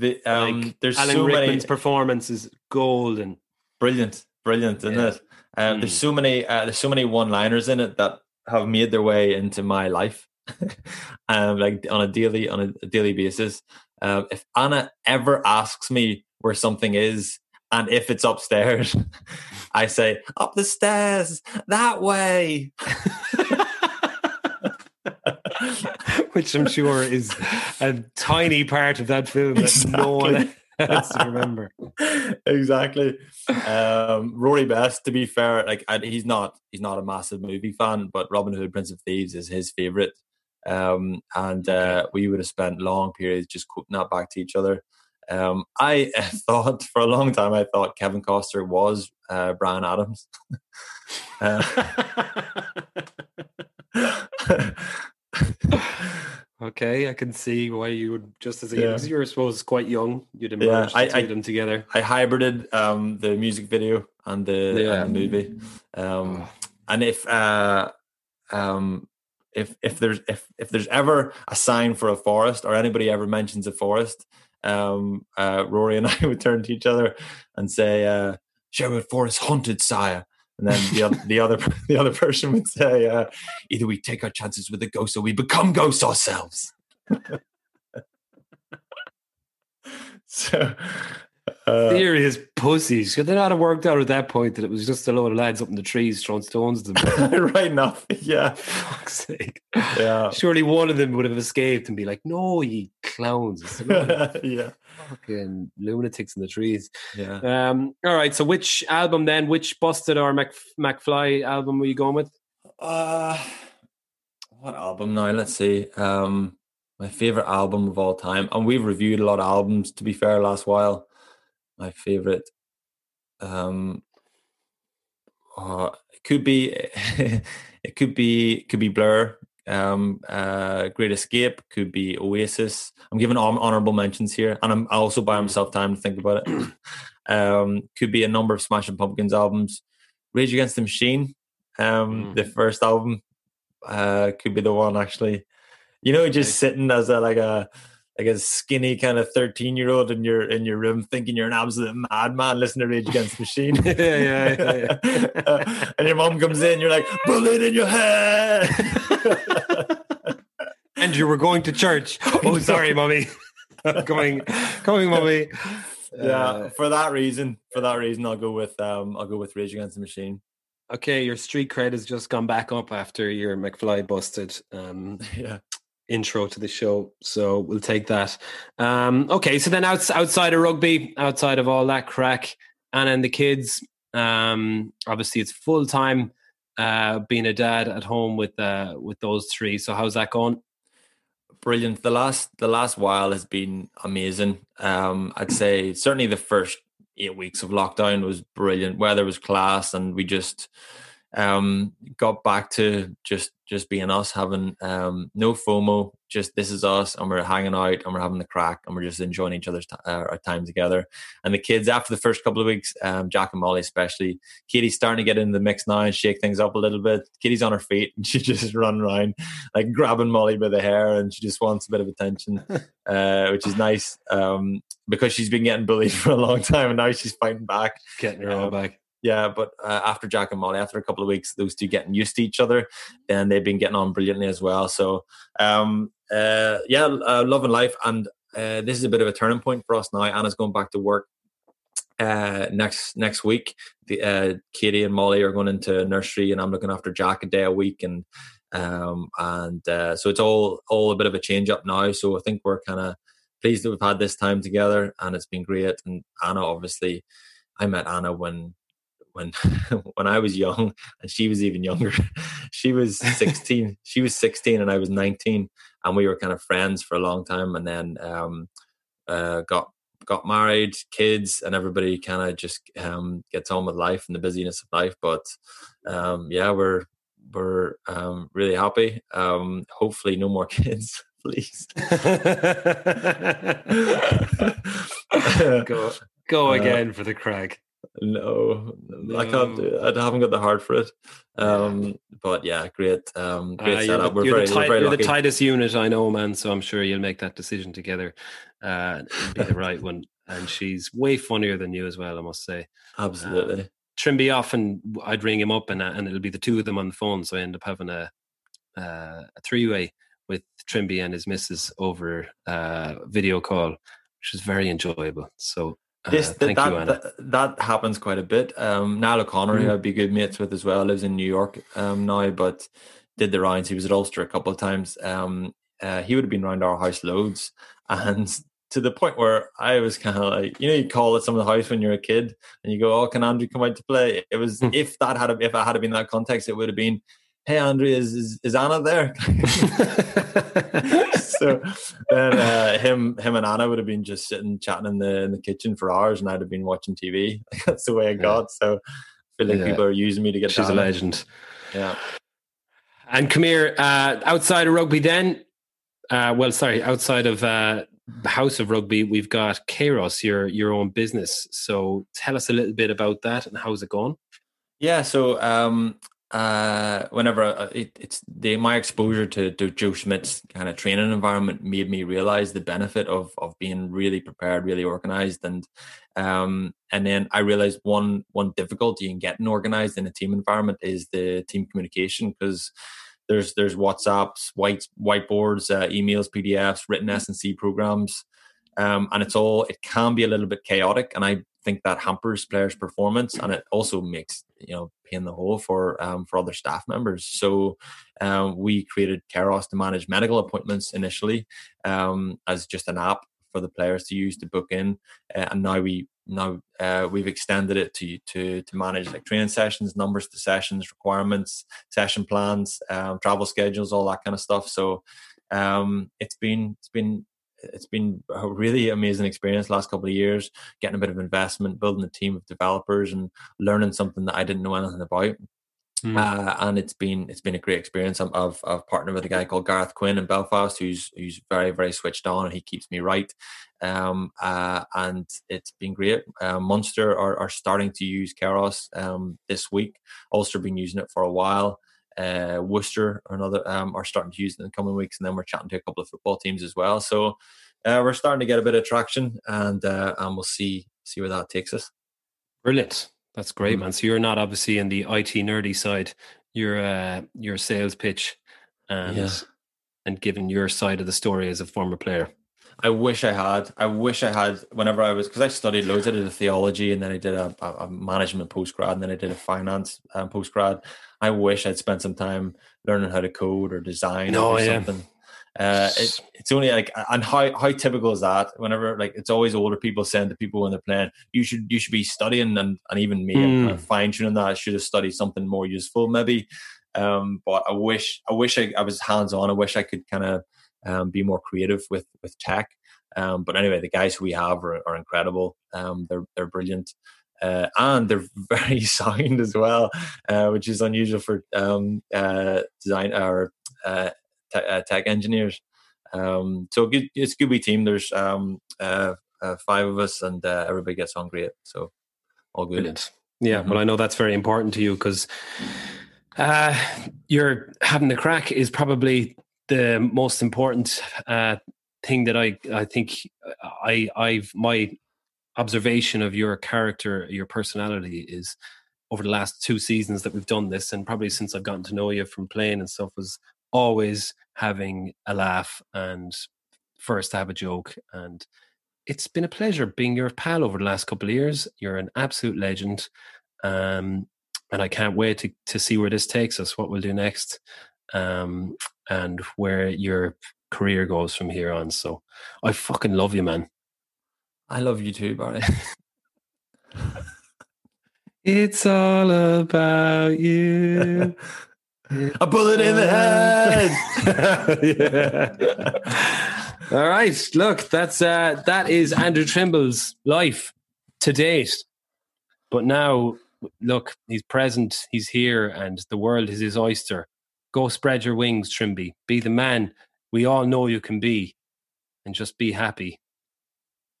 The, um, like there's Alan so Rickman's many performance is golden, brilliant, brilliant, isn't yeah. it? Um, mm. There's so many, uh, there's so many one-liners in it that have made their way into my life, um, like on a daily on a daily basis. Um, if Anna ever asks me where something is, and if it's upstairs, I say up the stairs that way. which I'm sure is a tiny part of that film that exactly. no one has to remember. exactly. Um, Rory Best, to be fair, like I, he's not he's not a massive movie fan, but Robin Hood, Prince of Thieves is his favorite. Um, and uh, we would have spent long periods just quoting that back to each other. Um, I thought for a long time, I thought Kevin Costner was uh, Bryan Adams. uh, okay, I can see why you would just as a yeah. you're supposed quite young, you'd emerge yeah, I, I, them together. I hybrided um, the music video and the, yeah. and the movie. Um. And if uh, um, if if there's if if there's ever a sign for a forest or anybody ever mentions a forest, um, uh, Rory and I would turn to each other and say, uh, "Sherwood Forest haunted, sire." And then the other, the other the other person would say, uh, either we take our chances with the ghost or we become ghosts ourselves. so uh, Serious pussies. Could they not have worked out at that point that it was just a load of lads up in the trees throwing stones at them? right enough. Yeah. Fuck's sake. Yeah. Surely one of them would have escaped and be like, no, ye clowns. yeah. Fucking lunatics in the trees. Yeah. Um, all right. So which album then? Which Busted or Mac, McFly album were you going with? Uh, what album now? Let's see. Um, my favorite album of all time. And we've reviewed a lot of albums, to be fair, last while my favorite. Um, uh, it could be it could be could be Blur. Um, uh, Great Escape could be Oasis. I'm giving honorable mentions here, and I'm I also buying myself time to think about it. um, could be a number of Smashing Pumpkins albums. Rage Against the Machine, um, mm. the first album, uh, could be the one actually. You know, just sitting as a like a like a skinny kind of 13 year old in your in your room thinking you're an absolute madman listening to Rage Against the Machine. yeah, yeah, yeah. uh, and your mom comes in, you're like, bullet in your head. and you were going to church. Oh, sorry, mommy. coming, coming. Yeah, Uh, for that reason, for that reason, I'll go with um, I'll go with Rage Against the Machine. okay, your street cred has just gone back up after your McFly busted um, Yeah, intro to the show. So we'll take that. Um, okay, so then outs- outside of rugby, outside of all that crack, and then the kids, um, obviously it's full time uh, being a dad at home with uh, with those three. So how's that going? brilliant. The last the last while has been amazing. Um, I'd say certainly the first eight weeks of lockdown was brilliant. Weather was class, and we just um got back to just just being us having um no fomo just this is us and we're hanging out and we're having the crack and we're just enjoying each other's t- uh, our time together. And the kids after the first couple of weeks um jack and molly especially katie's starting to get into the mix now and shake things up a little bit. Katie's on her feet and she just run around like grabbing molly by the hair and she just wants a bit of attention uh which is nice um because she's been getting bullied for a long time and now she's fighting back. Getting her all Um, back. Yeah, but uh, after Jack and Molly, after a couple of weeks, those two getting used to each other, then they've been getting on brilliantly as well. So, um, uh, yeah, uh, love and life, and uh, this is a bit of a turning point for us now. Anna's going back to work uh, next next week. The, uh, Katie and Molly are going into nursery, and I'm looking after Jack a day a week, and um, and uh, so it's all all a bit of a change up now. So I think we're kind of pleased that we've had this time together, and it's been great. And Anna, obviously, I met Anna when when when I was young and she was even younger. she was 16. she was 16 and I was 19 and we were kind of friends for a long time and then um uh got got married, kids and everybody kind of just um gets on with life and the busyness of life but um yeah, we're we're um really happy. Um hopefully no more kids, please. go go Uh, again for the crack. No, I can't do it. I haven't got the heart for it. Um, but yeah, great, um, great Uh, setup. we're you're very, the we're very you're the tightest unit I know, man. So I'm sure you'll make that decision together. Uh, be the right one. And she's way funnier than you as well, I must say. Absolutely. Trimby often, I'd ring him up and uh, and it'll be the two of them on the phone. So I end up having a uh, a three way with Trimby and his missus over uh, video call, which is very enjoyable. So uh, this thank that, Anna. that that happens quite a bit. Um, Niall O'Connor, who Mhm. I'd be good mates with as well, lives in New York um, now, but did the rounds. He was at Ulster a couple of times. Um, uh, he would have been around our house loads, and to the point where I was kind of like, you know, you call at someone's house when you're a kid, and you go, "Oh, can Andrew come out to play?" It was Hmm. if that had if I had been that context, it would have been, "Hey, Andrew, is is, is Anna there?" so then uh, him him and Anna would have been just sitting chatting in the in the kitchen for hours, and I'd have been watching TV. That's the way I got. So I feel like Yeah. people are using me to get. She's a down. legend. Yeah. And come here, uh, outside of rugby, then, uh, well, sorry, outside of uh, House of Rugby, we've got Kairos, your your own business. So tell us a little bit about that and how's it going? Yeah, so um, uh, whenever uh, it, it's the my exposure to, to Joe Schmidt's kind of training environment made me realize the benefit of of being really prepared, really organized, and um, and then I realized one one difficulty in getting organized in a team environment is the team communication because there's there's WhatsApps, white whiteboards, uh, emails, PDFs, written S and C programs, um, and it's all it can be a little bit chaotic, and I think that hampers players' performance, and it also makes you know pain the hole for um, for other staff members. So um, we created Kairos to manage medical appointments initially um, as just an app for the players to use to book in, uh, and now we now uh, we've extended it to to to manage like training sessions, numbers to sessions, requirements, session plans, um, travel schedules, all that kind of stuff. So um, it's been it's been it's been a really amazing experience last couple of years getting a bit of investment building a team of developers and learning something that i didn't know anything about Mm. uh, and it's been it's been a great experience. I'm, I've I've partnered with a guy called Gareth Quinn in Belfast, who's who's very very switched on, and he keeps me right. Um, uh, and it's been great. Uh, Munster are, are starting to use Kairos um, this week. Ulster been using it for a while. Uh, Worcester or another um, are starting to use in the coming weeks, and then we're chatting to a couple of football teams as well. So uh, we're starting to get a bit of traction, and uh, and we'll see see where that takes us. Brilliant. That's great, Mhm. man. So you're not obviously in the IT nerdy side. You're uh, your sales pitch and Yeah. and giving your side of the story as a former player. I wish I had. I wish I had. Whenever I was, because I studied loads. I did a theology, and then I did a, a, a management postgrad, and then I did a finance um, postgrad. I wish I'd spent some time learning how to code or design No, or yeah. something. Uh, it, it's only like, and how how typical is that? Whenever like it's always older people saying to people when they're playing, you should you should be studying, and and even me, Mm. fine tuning that. I should have studied something more useful, maybe. Um, but I wish I wish I, I was hands on. I wish I could kind of um, be more creative with with tech. Um, but anyway, the guys who we have are, are incredible. Um, they're they're brilliant, uh, and they're very sound as well, uh, which is unusual for um, uh, design or uh, te- uh, tech engineers. Um, so good, it's a good wee team. There's um, uh, uh, five of us, and uh, everybody gets on great. So all good. Brilliant. Yeah, Mhm. well, I know that's very important to you because uh, you're having the crack is probably the most important uh, thing that I I think I I've my observation of your character, your personality is over the last two seasons that we've done this, and probably since I've gotten to know you from playing and stuff, was always having a laugh and first to have a joke and it's been a pleasure being your pal over the last couple of years. You're an absolute legend. Um, and I can't wait to, to see where this takes us, what we'll do next, um, and where your career goes from here on. So I fucking love you, man. I love you too, Barry. It's all about you. a bullet in the head. yeah. All right. Look, that's uh that is Andrew Trimble's life to date. But now look, he's present, he's here, and the world is his oyster. Go spread your wings, Trimby. Be the man we all know you can be. And just be happy.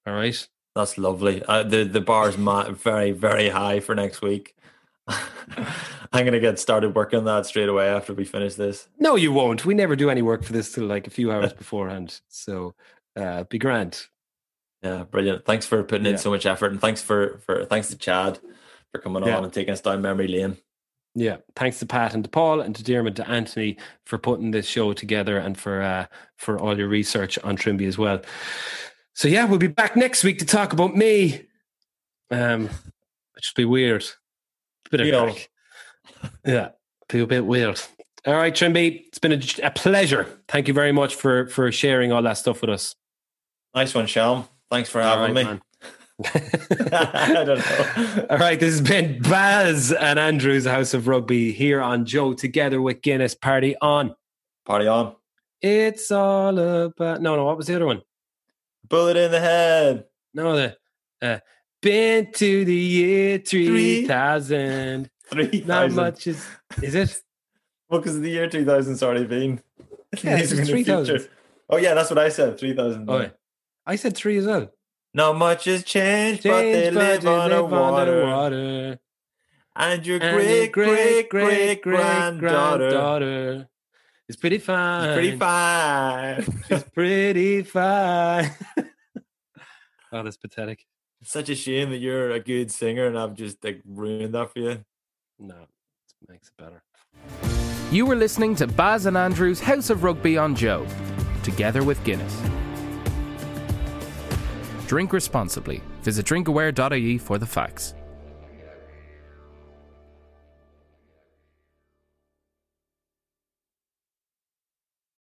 All right. That's lovely. Uh, the the bar's ma- very very high for next week. I'm gonna get started working on that straight away after we finish this. No, you won't. We never do any work for this till like a few hours beforehand. So uh be grand. Yeah, brilliant. Thanks for putting Yeah. in so much effort, and thanks for for thanks to Chad for coming Yeah. on and taking us down memory lane. Yeah, thanks to Pat and to Paul and to Dermot to Anthony for putting this show together and for uh, for all your research on Trimby as well. So yeah, we'll be back next week to talk about me. Um, which will be weird. Bit of Yeah. Yeah, be a bit weird. All right, Trimby, it's been a, a pleasure. Thank you very much for for sharing all that stuff with us. Nice one, Shalm. Thanks for having right, me. I don't know. All right, this has been Baz and Andrew's House of Rugby here on Joe together with Guinness Party on. Party on. It's all about no, no. What was the other one? Bullet in the head. No, the uh, been to the year three thousand. Three Not much is is it? Well, because the year 2000's already been. Yeah, it's are in the 3000. Oh yeah, that's what I said. Three thousand. Oh, yeah. I said three as well. Not much has changed, but they live on the live under water. water. And your And your great, great, great granddaughter granddaughter is pretty fine. is pretty fine. She's pretty fine. oh, that's pathetic. It's such a shame that you're a good singer and I've just like ruined that for you. No, it makes it better. You were listening to Baz and Andrew's House of Rugby on Joe, together with Guinness. Drink responsibly. Visit drinkaware.ie for the facts.